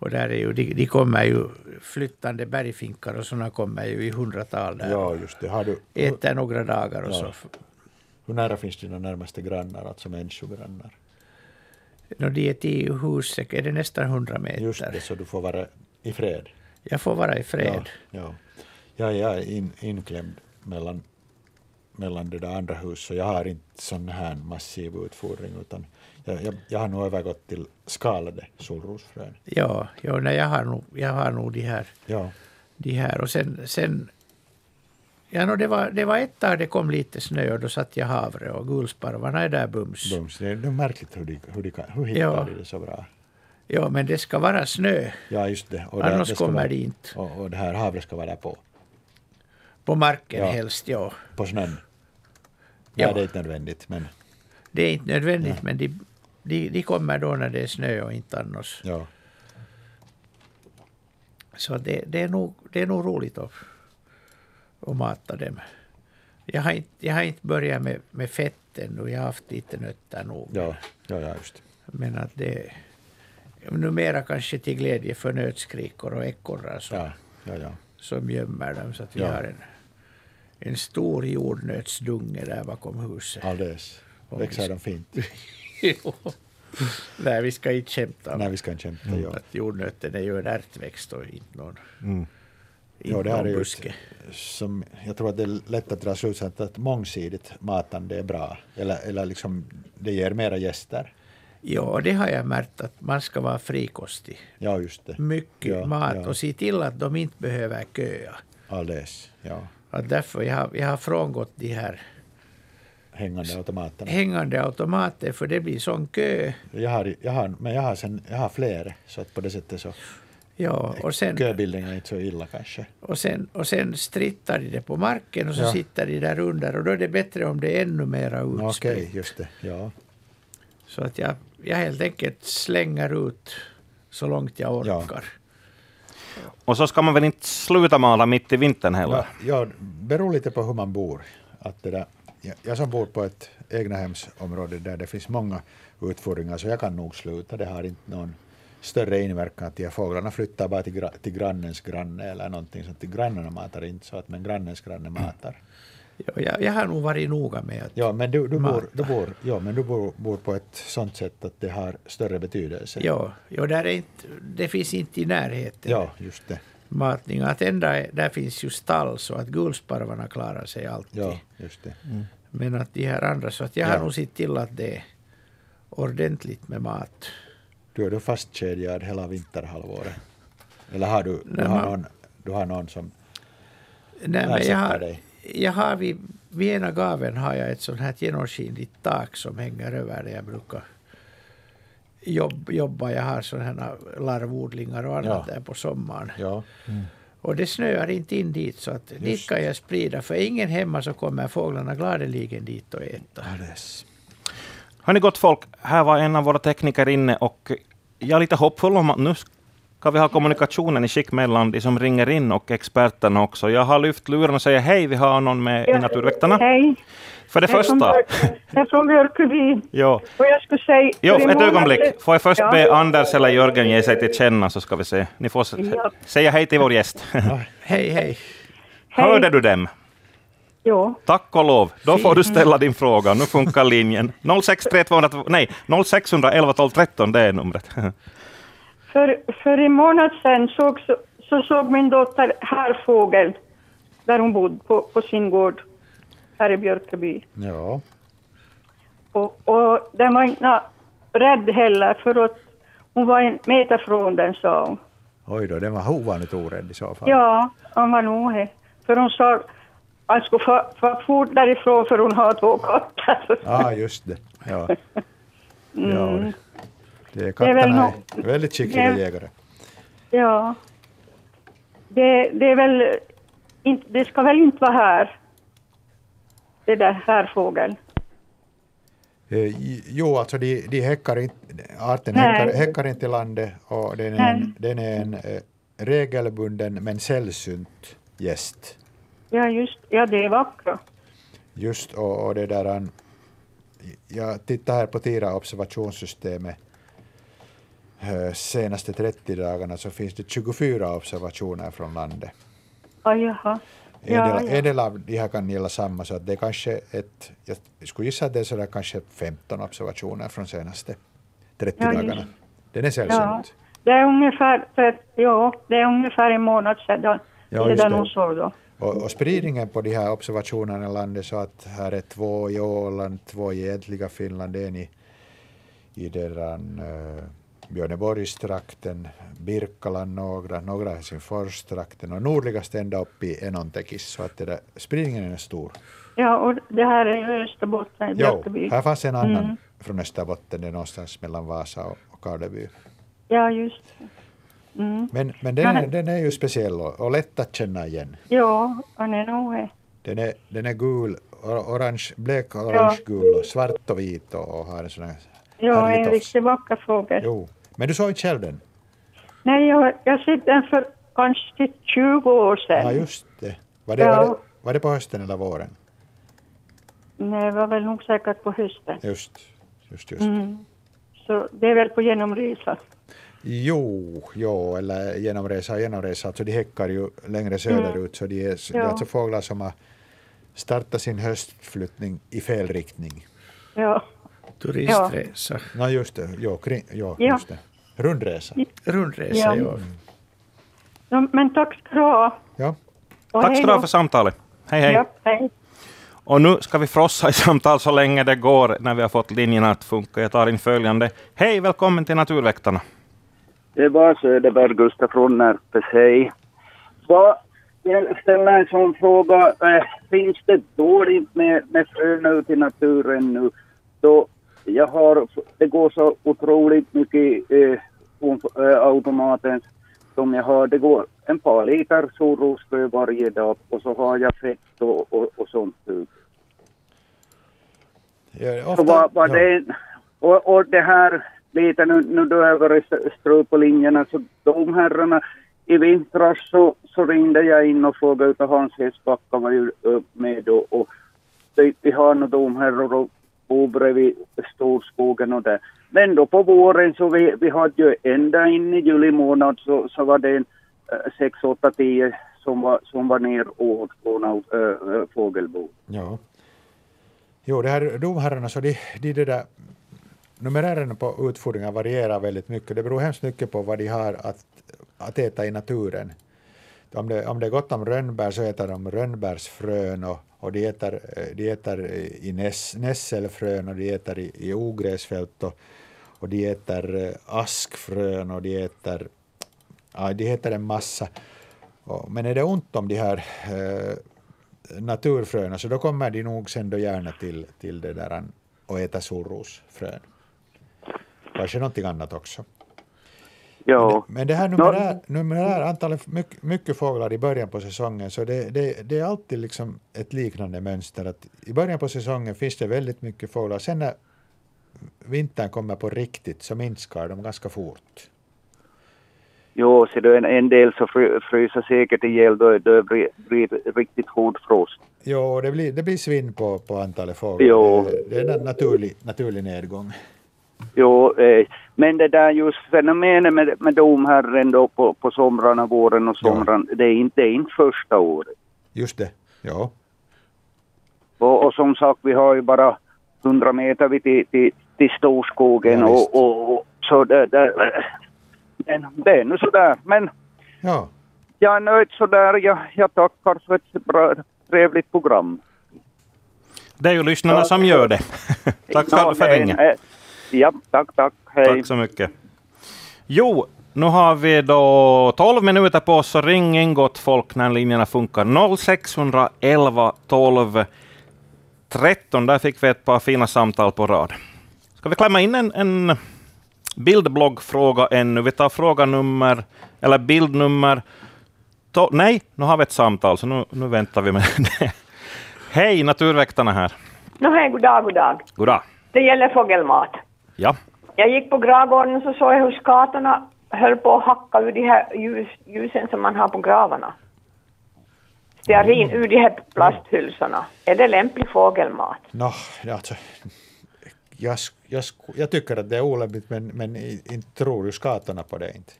Och där är ju, de, de kommer ju, flyttande bergfinkar och sådana kommer ju i hundratal där. ja, just det. Har du, Äter några dagar och Ja. så. hur nära finns dina närmaste grannar, alltså människogrannar? Nå, de är tio hus, är det nästan 100 meter. Just det, så du får vara i fred. Jag får vara i fred. Ja, ja. ja jag är in, inklämd mellan, mellan det där andra hus, så jag har inte sån här massiv utfodring, utan jag, jag, har nog övergått till skalade solrosfrön. Ja, ja nej, jag, har nog, jag har nog de här. Ja, De här. Och sen, sen ja, no, det, var, det var ett tag det kom lite snö och då satt jag havre och gulsparvarna är där bums. bums. Det är, det är märkligt hur, de, hur, de hur hittar Ja. de det så bra. Ja, men det ska vara snö. Ja, just det. Och det- Annars det ska kommer vara, de inte. Och, och det här havret ska vara där på, På marken Ja. helst, ja. på snön. Ja. Nej, det är inte nödvändigt, men Det är inte nödvändigt, men de, de, de kommer då när det är snö och inte annars. ja. Så det, det, är, nog, det är nog roligt att, att mata dem. Jag har inte, jag har inte börjat med, med fett ännu. Jag har haft lite nötter nog. Ja, ja, ja, just. Men att det numera kanske till glädje för nötskrikor och ekorrar som, Ja, ja, ja. som gömmer dem. Så att vi har en, en stor jordnötsdunge där bakom huset. Alldeles. Växer de fint? Nej, vi ska inte skämta Nej, vi ska inte kämpa. Ja. att jordnöten är ju en ärtväxt och inte någon, Mm. inte Ja, det någon är buske. ett, som, jag tror att det är lätt att dra slutsatsen att mångsidigt matande är bra. Eller, eller liksom, det ger mera gäster. Ja, det har jag märkt att man ska vara frikostig. Ja, just det. Mycket Ja, mat ja. och se till att de inte behöver köa. Alldeles. Ja. Att därför jag har, jag har frångått de här Hängande automaterna. hängande automater för det blir sån kö. Jag har, jag har, men jag har, sen, jag har fler, så att på det sättet så Ja, och sen, köbilden är inte så illa kanske. och sen, och sen strittar de det på marken och så Ja. sitter de där under och då är det bättre om det är ännu mera Okej, utspritt. just det. Ja. Så att jag, jag helt enkelt slänger ut så långt jag Ja. orkar. Och så ska man väl inte sluta mala mitt i vintern heller? Ja, ja, beror lite på hur man bor. Att det där, jag, jag som bor på ett egnahemsområde där det finns många utfodringar så jag kan nog sluta. Det har inte någon större inverkan att de här fåglarna flyttar bara till, gra, till grannens granne eller någonting sånt. Grannarna matar inte så att men grannens granne matar. Ja, jag, jag har nog varit noga med att... Ja, men du, du, bor, Mata. du, bor, ja, men du bor, bor på ett sånt sätt att det har större betydelse. Ja, ja där är inte, det finns inte i närheten ja just det. Matning. Att enda, är- där finns ju stall så att gulsparvarna klarar sig alltid. Ja, just det. Men att de här andra, så att jag Ja. har nog sett till att det är ordentligt med mat. Du är du fastkedjad hela vinterhalvåret? Eller har du, du, har, man- någon, du har någon som Nej, men jag har, dig? jag har vid, vid ena gaven har jag ett sånt här genomskinligt tak som hänger över där jag brukar jobb, jobba. Jag har sådana här larvodlingar och annat Ja. där på sommaren. Ja. Och det snöar inte in dit så att dit Just. kan jag sprida. För ingen hemma så kommer fåglarna gladeligen dit och äta. Alldeles. Hörni gott folk, här var en av våra tekniker inne och jag är lite hoppfull om att nu ska vi ha kommunikationen i skick mellan de som ringer in och experterna också. Jag har lyft luren och säger hej, vi har någon med i Naturväktarna. Hej. För det Jag första, Björk- Jag är från Björköby. ja. Och jag skulle säga... Jo, ett månad- ögonblick. Får jag först Ja. be Anders eller Jörgen ge sig till känna så ska vi se. Ni får Ja. säga hej till vår gäst. Hej, hej. Hej. Hörde du dem? Ja. Tack och lov. Då får du ställa din fråga. Nu funkar linjen. 063 nej, 0611 12 13, det är numret. För, för en månad sedan såg, så, så såg min dotter härfågel där hon bodde på, på sin gård här i Björköby. Ja. Och, och det var inte rädd heller för att hon var en meter från den sa hon. Oj då, den var ovanligt orädd i så fall. Ja, han var nog det. För hon sa han skulle få, få fort därifrån för hon har två katter. Ja, just det. Ja. Mm. Ja, det är Det är väl katterna nå- är väldigt skickliga det- jägare. Ja. Det, det är väl inte, det ska väl inte vara här. Det där här fågeln. Eh, Jo, alltså de, de häckar inte, arten häckar, häckar inte i landet och den är en, den är en eh, regelbunden men sällsynt gäst. Ja, just Ja, det är vackra. Just och, och det där, jag tittar här på TIRA observationssystemet senaste 30 dagarna så finns det 24 observationer från landet. Ah, jaha. En, Ja, del, ja. en del av de här kan gälla samma, så att det är kanske ett, jag skulle gissa att det är sådär kanske 15 observationer från senaste 30 Ja, dagarna. Den är Ja, sällsynt. det är ungefär, för, ja, det är ungefär en månad sedan, Ja, sedan det. hon såg då. Och, och spridningen på de här observationerna i landet så att här är två i Åland, två i egentliga Finland, en i, i deran, uh, Björneborgstrakten, Birkaland några, några Helsingforstrakten och nordligast ända upp i Enontekis, så att det där, spridningen är stor. Ja, och det här är ju Österbotten, i Jo, här fanns en annan Mm. från Österbotten, det är någonstans mellan Vasa och, och Karleby. Ja, just mm. Men, men den, är, den är ju speciell och, och lätt att känna igen. Ja, han är nog. Den är, den är gul, or, orange, blek orange gul och svart och vit och, och har en sån här Ja, en riktigt vacker fågel. Jo. Men du såg inte själv den? Nej, jag, jag sett den för kanske 20 år sedan. Ja, just det. Var det, Ja. var det. var det på hösten eller våren? Nej, det var väl nog säkert på hösten. Just, just, just. Mm. Så det är väl på genomresa. Jo, jo, eller genomresa och genomresa, alltså de häckar ju längre söderut, så de är, det är Ja. alltså fåglar som har startat sin höstflyttning i fel riktning. Ja. Turistresa. Ja, just det. Jo, kring, jo, Ja. just det. Rundresa. Rundresa, Ja. ja. Ja, men tack ska du ha. Ja. Och Tack ska du ha för samtalet. Hej, hej. Ja, hej. Och nu ska vi frossa i samtal så länge det går när vi har fått linjerna att funka. Jag tar in följande. Hej, välkommen till Naturväktarna. Det var Söderberg Gustaf från Närpes, hej. Vad, jag ställer en sån fråga. Eh, finns det dåligt med, med frön ute i naturen nu? Då jag har, det går så otroligt mycket eh, automaten som jag har. Det går en par liter solrosfrö varje dag och så har jag fett och, och, och sånt. Ja, Så ofta, var, var ja. det, och, och det här lite nu, nu då jag varit strö på linjerna så de herrarna i vintras så, så ringde jag in och frågade utav Hans Hesbacka var ju med och, och vi har nog de herrar och bo bredvid storskogen och det. Men då på våren så vi, vi hade ju ända in i juli månad så, så var det en eh, sex, 6, 8, 10 som var, som var ner och åt från äh, äh, fågelbo. Ja. Jo, det här domherrarna, så de, de, det där, numerären på utfodringar varierar väldigt mycket. Det beror hemskt mycket på vad de har att, att äta i naturen. Om det, om det är gott om rönnbär så äter de rönnbärsfrön och, och de, äter, de äter i nässelfrön och de äter i, i ogräsfält och, och de äter eh, askfrön och de äter, ja, de äter en massa. Och, men är det ont om de här eh, naturfröna så då kommer de nog sen då gärna till, till det där eh, och äta solrosfrön. Kanske någonting annat också. Ja. Men det här numerär, numerär antalet mycket, mycket fåglar i början på säsongen, så det, det, det är alltid liksom ett liknande mönster. Att I början på säsongen finns det väldigt mycket fåglar. Sen när vintern kommer på riktigt så minskar de ganska fort. Jo, så det är en, en del så fry, fryser säkert ihjäl då det blir, blir riktigt hård frost. Jo, det blir, det blir svinn på, på antalet fåglar. Jo. Det, det är en naturlig, naturlig nedgång. Jo, eh, men det där just fenomenet med, med domherren då på, på somrarna, våren och somran, det, är inte, det är inte första året. Just det, ja. Och, och som sagt, vi har ju bara 100 meter vid till, till, till storskogen Ja, och, och, och så det, det, men det är nu sådär. Men Ja, jag är nöjd sådär. Jag, jag tackar för ett bra, trevligt program. Det är ju lyssnarna som gör det. Tack själv för ringen. Ja, tack, tack. Hej. Tack så mycket. Jo, nu har vi då 12 minuter på oss, så ring in gott folk när linjerna funkar. 0611 12 13. Där fick vi ett par fina samtal på rad. Ska vi klämma in en, en bildbloggfråga ännu? Vi tar fråga nummer, eller bildnummer... To, nej, nu har vi ett samtal, så nu, nu väntar vi med det. Hej, Naturväktarna här. No, hej, god dag, god dag. God dag. Det gäller fågelmat. Ja. Jag gick på gravgården så såg jag hur skatorna höll på att hacka ur de här ljus, ljusen som man har på gravarna. Stearin ur de här plasthylsorna. Är det lämplig fågelmat? Nå, alltså, jag, jag, jag tycker att det är olämpligt, men, men inte tror ju skatorna på det inte.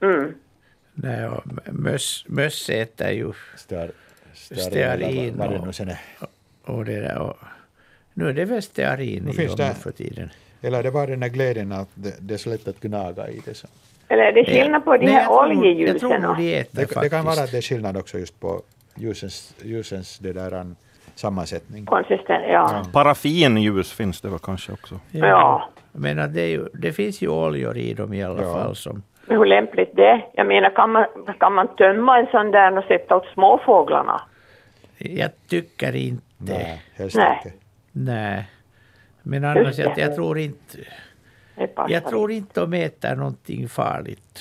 Mm. Nej, och möss, möss äter ju Stear, stearin och, nu sen är. och det där. Och, nu är det väl stearin Nu i finns dem det- för tiden. Eller det bara den här glädjen att det, det är så lätt att gnaga i det. Så. Eller är det skillnad på de Nej, här tror- Jag tror oljeljusen? nog de äter Det, det kan vara att det är skillnad också just på ljusens, ljusens det där, an, sammansättning. Konsistens, ja. Paraffinljus finns det väl kanske också. Ja. Men att det, är ju, det finns ju oljor i dem i alla Ja. fall. Som, Men hur lämpligt det är? Jag menar, kan man, kan man tömma en sån där och sätta åt småfåglarna? jag tycker inte. Nej, helst Nej. inte. Nej. Men annars, jag, jag tror inte... Jag tror inte de äter någonting farligt.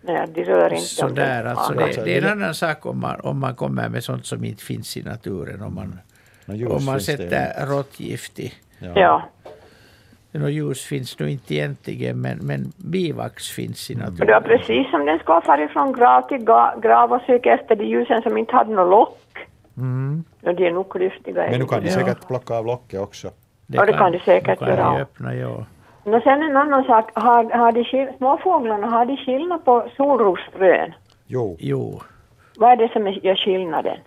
Nej, de rör inte Sådär, alltså det, det är en annan sak om man, om man kommer med sånt som inte finns i naturen. Om man, om man sätter råttgift i. Ja. Ja. Nå, ljus finns nu inte egentligen, men, men bivax finns i naturen. det var precis som den skulle ha farit från grav till grav och söka efter de ljusen som inte hade något lock. Mm. Och de är nog klyftiga. Men nu kan de Ja. säkert plocka av locket också. Ja, det kan de säkert det kan göra. öppna, ja. Och sen en annan sak, har, har de småfåglarna, har de skillnad på solrosfrön? Jo, Jo, Vad är det som är- gör skillnaden?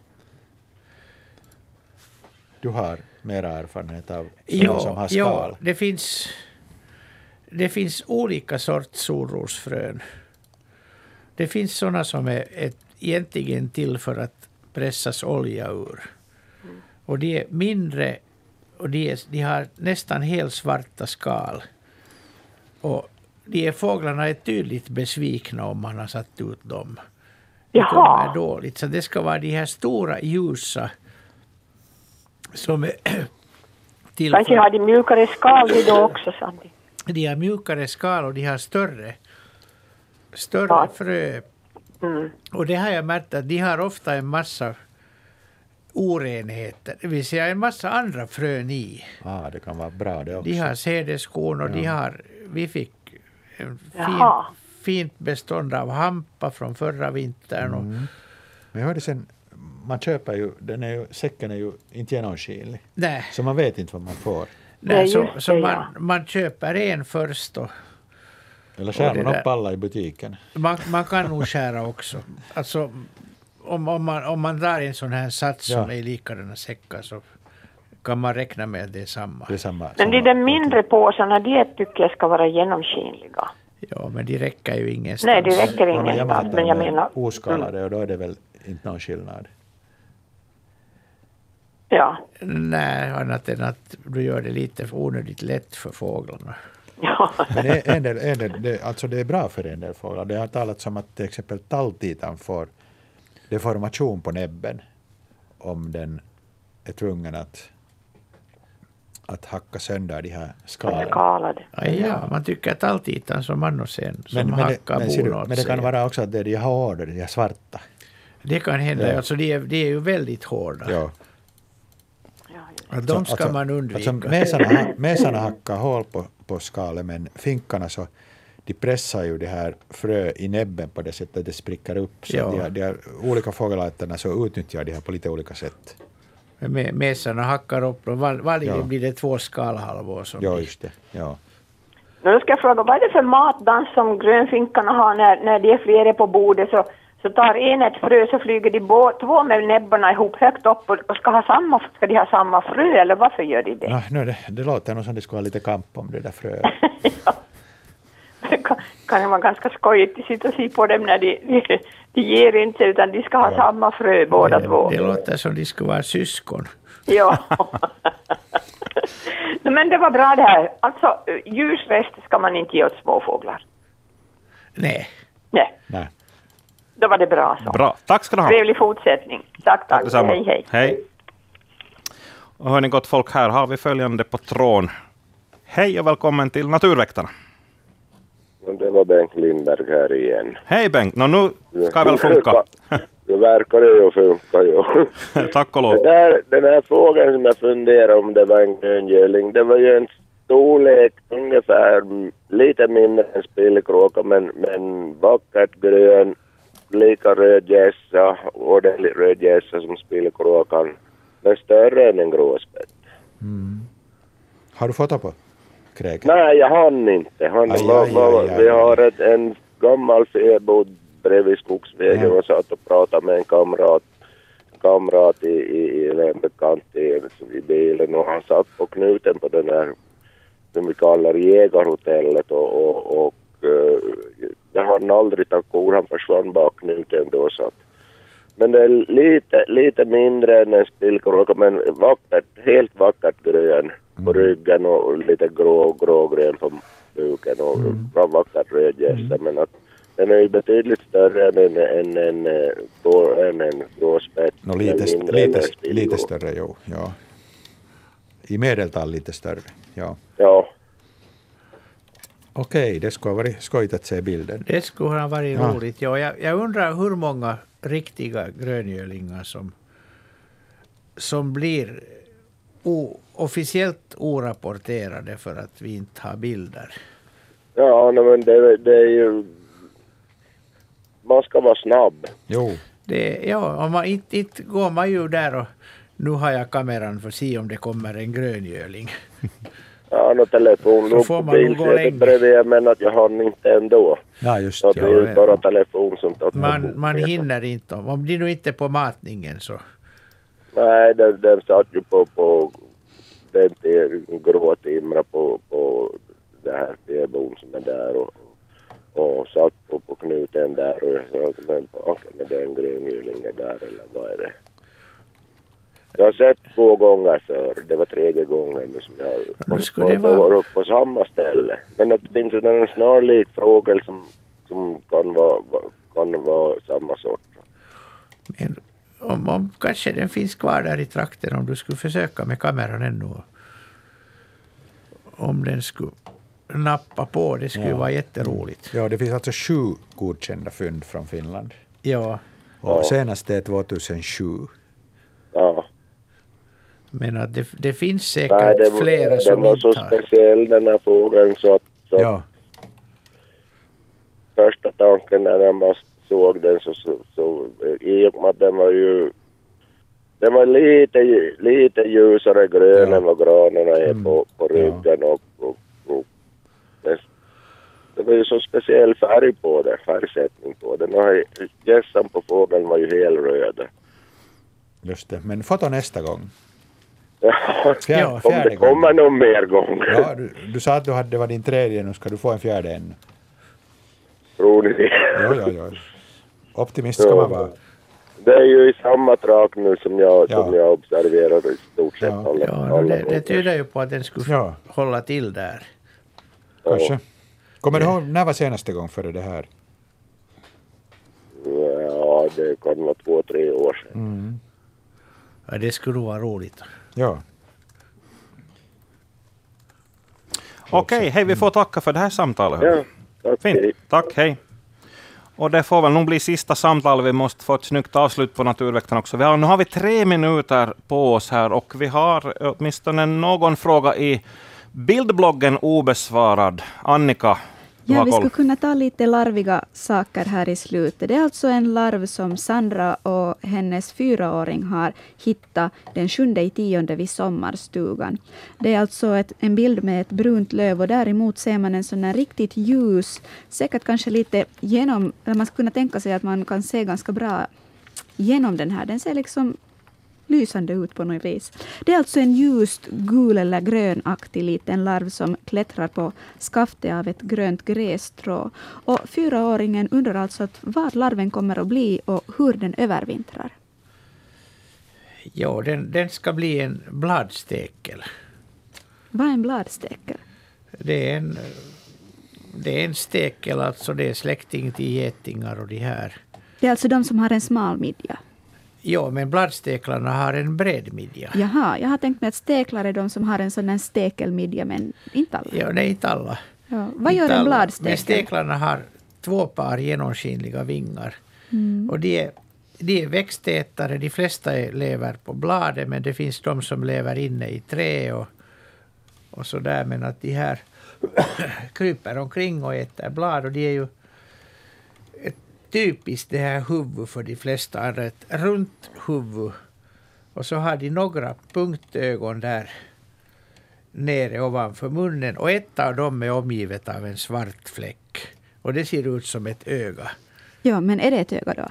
du har mera erfarenhet av sådana som ja, har ja skal. det, finns, det finns olika sorts solrosfrön. Det finns sådana som är ett, egentligen till för att pressas olja ur. Och de är mindre och de, är, de har nästan helt svarta skal. Och de är, fåglarna är tydligt besvikna om man har satt ut dem. Det kommer Jaha, dåligt. Så det ska vara de här stora ljusa som är till kanske har de mjukare skal de då också, sa de. de har mjukare skal och de har större, större Ja. frö. Mm. Och det har jag märkt att de har ofta en massa orenheter, det vill säga en massa andra frön i. Ah, det kan vara bra det också. De har sädeskorn och de har, vi fick en fin, fint bestånd av hampa från förra vintern. Och, Men jag hörde sen, man köper ju, den är ju, säcken är ju inte genomskinlig. nej, Så man vet inte vad man får. nej, så, så man, ja. man köper en först och Eller skär man upp alla i butiken. man, man kan nog skära också. Alltså, om, om, man, om man drar en sån här sats som Ja. är likadana säckar så kan man räkna med att det är samma. Det är samma. Men de där mindre påsarna, de tycker jag ska vara genomskinliga. Ja, men de räcker ju ingenstans. Nej, det räcker ingenstans, men jag menar... Oskalade och då är det väl inte någon skillnad. Ja, Nej, annat än att du gör det lite för onödigt lätt för fåglarna. ja. Men det är, en del, en del, det, alltså det är bra för en del fåglar. Det har talats om att till exempel talltitan får deformation på näbben om den är tvungen att, att hacka sönder de här skalen. Skalade. Ja, ja, man tycker att alltitan som annonsen som Men, men, hackar men, du, men det kan vara också att det är de hårda, de här svarta. Det kan hända, Ja. alltså de är, de är ju väldigt hårda. Ja. Att de ska Alltså- man undvika. Alltså, mesarna, mesarna hackar hål på, på skalet men finkarna så de pressar ju det här frö i näbben på det sättet att det spricker upp. Så Ja. de, har- de har olika fågelarterna så utnyttjar de här på lite olika sätt. Me- Mesarna hackar upp och var, varje Ja. blir det två skalhalvor. Som Ja, just det. Ja. Nu ska jag fråga, vad är det för matdans som grönfinkarna har när, när de är flera på bordet? Så, så tar en ett frö så flyger de bå, två med näbbarna ihop högt upp och, och ska, ha samma, ska de ha samma frö eller varför gör de det? Nå, nu, det, det låter nog som det skulle ha lite kamp om det där fröet. Det kan, kan det vara ganska skojigt att sitta och se på dem när de, de, de ger inte utan de ska ha samma frö båda två. Det låter som de skulle vara syskon. Ja. No, Men det var bra det här. Alltså, ljusväst ska man inte ge åt småfåglar. Nej. Nej, Nej. då var det bra så. Bra, tack ska du ha. Trevlig fortsättning. Tack, tack. Detsamma. Hej, hej. hej. Och hörni gott folk, här har vi följande på tråden. Hej och välkommen till Naturväktarna. Det var Bengt Lindberg här igen. Hej Bengt, nå nu ska väl funka. Det verkar det ju funka ju. Tack och Den lov. där, den här frågan som jag funderar om det var en gröngöling, det var ju en storlek ungefär mm, lite mindre än spillkråka men, men vackert grön, lika röd gässa, ordentlig röd gässa som spillkråkan, men större än en gråspett. Har du foto på kräket? Nej, jag hann inte. Han, Aj, ma- aj, aj. Vi har ett, en gammal fäbod bredvid skogsvägen Ja. och satt och pratade med en kamrat, kamrat i, i, i en bekant i, i bilen och han satt på knuten på den här som vi kallar jägarhotellet och, och, och uh, jag hann aldrig ta kor, han försvann bak knuten då så att men det är lite, lite mindre än en spillkråka men vackert, helt vackert grön på ryggen och lite grå, grågrön på buken och bra vackert röd gässa men att den är ju betydligt större än en, en, en, en, än en gråspett. No, lite, lite, en lite större, jo. Ja. I medeltal lite större. Ja. Ja. Okej, det skulle ha varit skojigt att se bilden. Det skulle ha varit Ja. roligt. Ja, jag, jag undrar hur många riktiga gröngölingar som, som blir o, officiellt orapporterade för att vi inte har bilder. Ja, nej, men det, det är ju... Man ska vara snabb. Jo. Det, ja, om man, inte, inte går man ju där och nu har jag kameran för att se om det kommer en gröngöling. Ja, no, telefon Så låg får på bilsätet bredvid men att jag hann inte ändå. Ja, just Så det. det är bara telefon som tar Man, man hinner inte. Om de nu inte är på matningen så. Nej, den, den satt ju på, på den till gråtimra på, på det här fäbon som är där och, och satt på, på knuten där och jag sa okej, men det är en gröngöling där eller vad är det? Jag har sett två gånger förr, det var tredje gången nu som jag Nu skulle och, det vara- och, och på samma ställe. Men att det finns en snarlik fågel som, som kan, vara, kan vara samma sort. Men om, om kanske den finns kvar där i trakten om du skulle försöka med kameran ännu. Om den skulle nappa på, det skulle Ja. vara jätteroligt. Ja, det finns alltså sju godkända fynd från Finland. Ja, Och senast är 2007. Ja. men att det, det finns säkert Nej, det var, flera den som var inte så speciell den här fågeln så att, så Ja, första tanken när jag bara såg den så, så, så i och med att den var ju den var lite, lite ljusare grön Ja. än vad granarna är Mm. på, på Ja. ryggen och, och, och det, det var ju så speciell färg på den, färgsättning på den. Gässan på fågeln var ju helröd. just det. Men foto nästa gång. Ja, Fjär, Ja, om det kommer någon mer gång. Ja, du, du sa att du hade, det var din tredje, nu ska du få en fjärde ännu. Tror ni det? Ja, ja, ja. Optimist ska man vara. Det är ju i samma trak nu som jag, Ja. som jag observerar i stort sett Ja. alla, Ja, alla det, det tyder ju på att den skulle Ja. hålla till där. Kanske. Kommer du ihåg, när var senaste gång före det här? Ja, det kan vara två, tre år sedan. Mm. Ja, det skulle vara roligt. Ja. Okej, hej, vi får tacka för det här samtalet. Ja, tack. Fint, hej. tack, hej. Och det får väl nog bli sista samtalet. Vi måste få ett snyggt avslut på Naturväktarna också. Vi har, nu har vi tre minuter på oss här och vi har åtminstone någon fråga i bildbloggen obesvarad. Annika, Ja, vi skulle kunna ta lite larviga saker här i slutet. Det är alltså en larv som Sandra och hennes fyraåring har hittat den sjunde i tionde vid sommarstugan. Det är alltså ett, en bild med ett brunt löv och däremot ser man en sån här riktigt ljus, säkert kanske lite genom, man skulle kunna tänka sig att man kan se ganska bra genom den här. Den ser liksom lysande ut på något vis. Det är alltså en ljust gul eller grönaktig liten larv som klättrar på skaftet av ett grönt grässtrå. Och fyraåringen undrar alltså att vad larven kommer att bli och hur den övervintrar. Ja, den, den ska bli en bladstekel. Vad är en bladstekel? Det är en, det är en stekel, alltså det är släkting till getingar och de här. Det är alltså de som har en smal midja? Ja, men bladsteklarna har en bred midja. Jaha, jag har tänkt mig att steklar är de som har en sån här stekelmidja, men inte alla. Ja, nej, inte alla. Ja. Vad Inte gör en bladstekel? Men steklarna har två par genomskinliga vingar. Mm. Och de är, de är växtätare. De flesta lever på bladet, men det finns de som lever inne i trä och, och så där. Men att de här kryper omkring och äter blad. Och de är ju typiskt det här huvudet för de flesta. Är ett runt huvud. Och så har de några punktögon där nere ovanför munnen. Och ett av dem är omgivet av en svart fläck. Och det ser ut som ett öga. Ja, men är det ett öga då?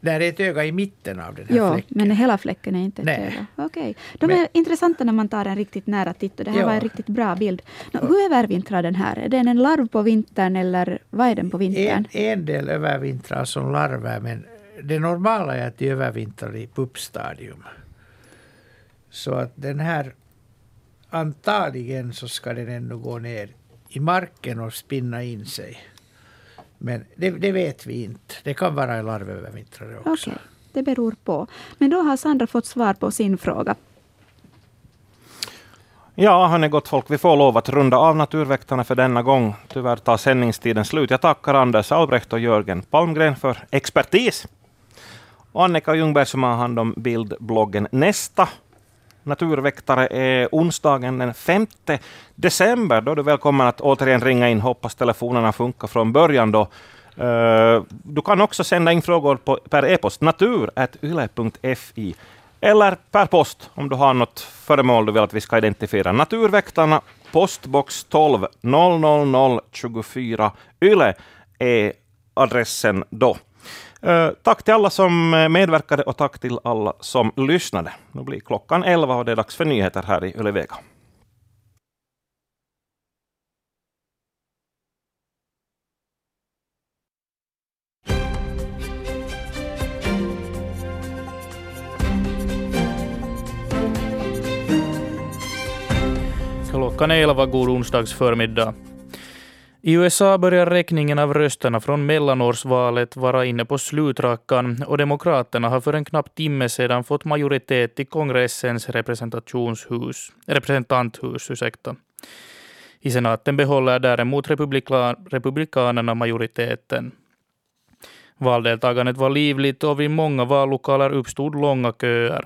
Där är ett öga i mitten av den här Ja, fläcken. men hela fläcken är inte ett Nej. öga. Okej. De Men- är intressanta när man tar en riktigt nära titt. Och det här Ja. var en riktigt bra bild. Nå, hur övervintrar den här? Är den en larv på vintern eller vad är den på vintern? En, en del övervintrar som larver, men det normala är att de övervintrar i puppstadium. Så att den här, antagligen så ska den ännu gå ner i marken och spinna in sig. Men det, det vet vi inte. Det kan vara en larvövervintrare också. Okej, det beror på. Men då har Sandra fått svar på sin fråga. Ja, hörni gott folk, vi får lov att runda av Naturväktarna för denna gång. Tyvärr tar sändningstiden slut. Jag tackar Anders Albrecht och Jörgen Palmgren för expertis. Och Annika Ljungberg som har hand om bildbloggen. Nästa Naturväktare är onsdagen den 5 december. Då är du välkommen att återigen ringa in. Hoppas telefonerna funkar från början då. Eh, du kan också sända in frågor på, per e-post natur.yle.fi eller per post om du har något föremål du vill att vi ska identifiera. Naturväktarna, postbox 12 00024 Yle är adressen då. Eh, tack till alla som eh, medverkade och tack till alla som lyssnade. Nu blir klockan 11 och det är dags för nyheter här i Yle Vega. Klockan är 11, god onsdags förmiddag. I USA börjar räkningen av rösterna från mellanårsvalet vara inne på slutrackan och Demokraterna har för en knapp timme sedan fått majoritet i kongressens representationshus, representanthus. Ursäkta. I senaten behåller däremot republika, republikanerna majoriteten. Valdeltagandet var livligt och vid många vallokaler uppstod långa köer.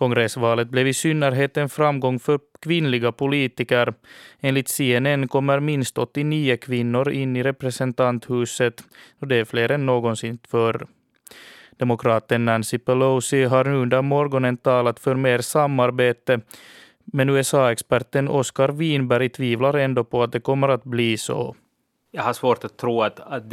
Kongressvalet blev i synnerhet en framgång för kvinnliga politiker. Enligt CNN kommer minst 89 kvinnor in i representanthuset och det är fler än någonsin förr. Demokraten Nancy Pelosi har nu under morgonen talat för mer samarbete men USA-experten Oscar Winberg tvivlar ändå på att det kommer att bli så. Jag har svårt att tro att, att det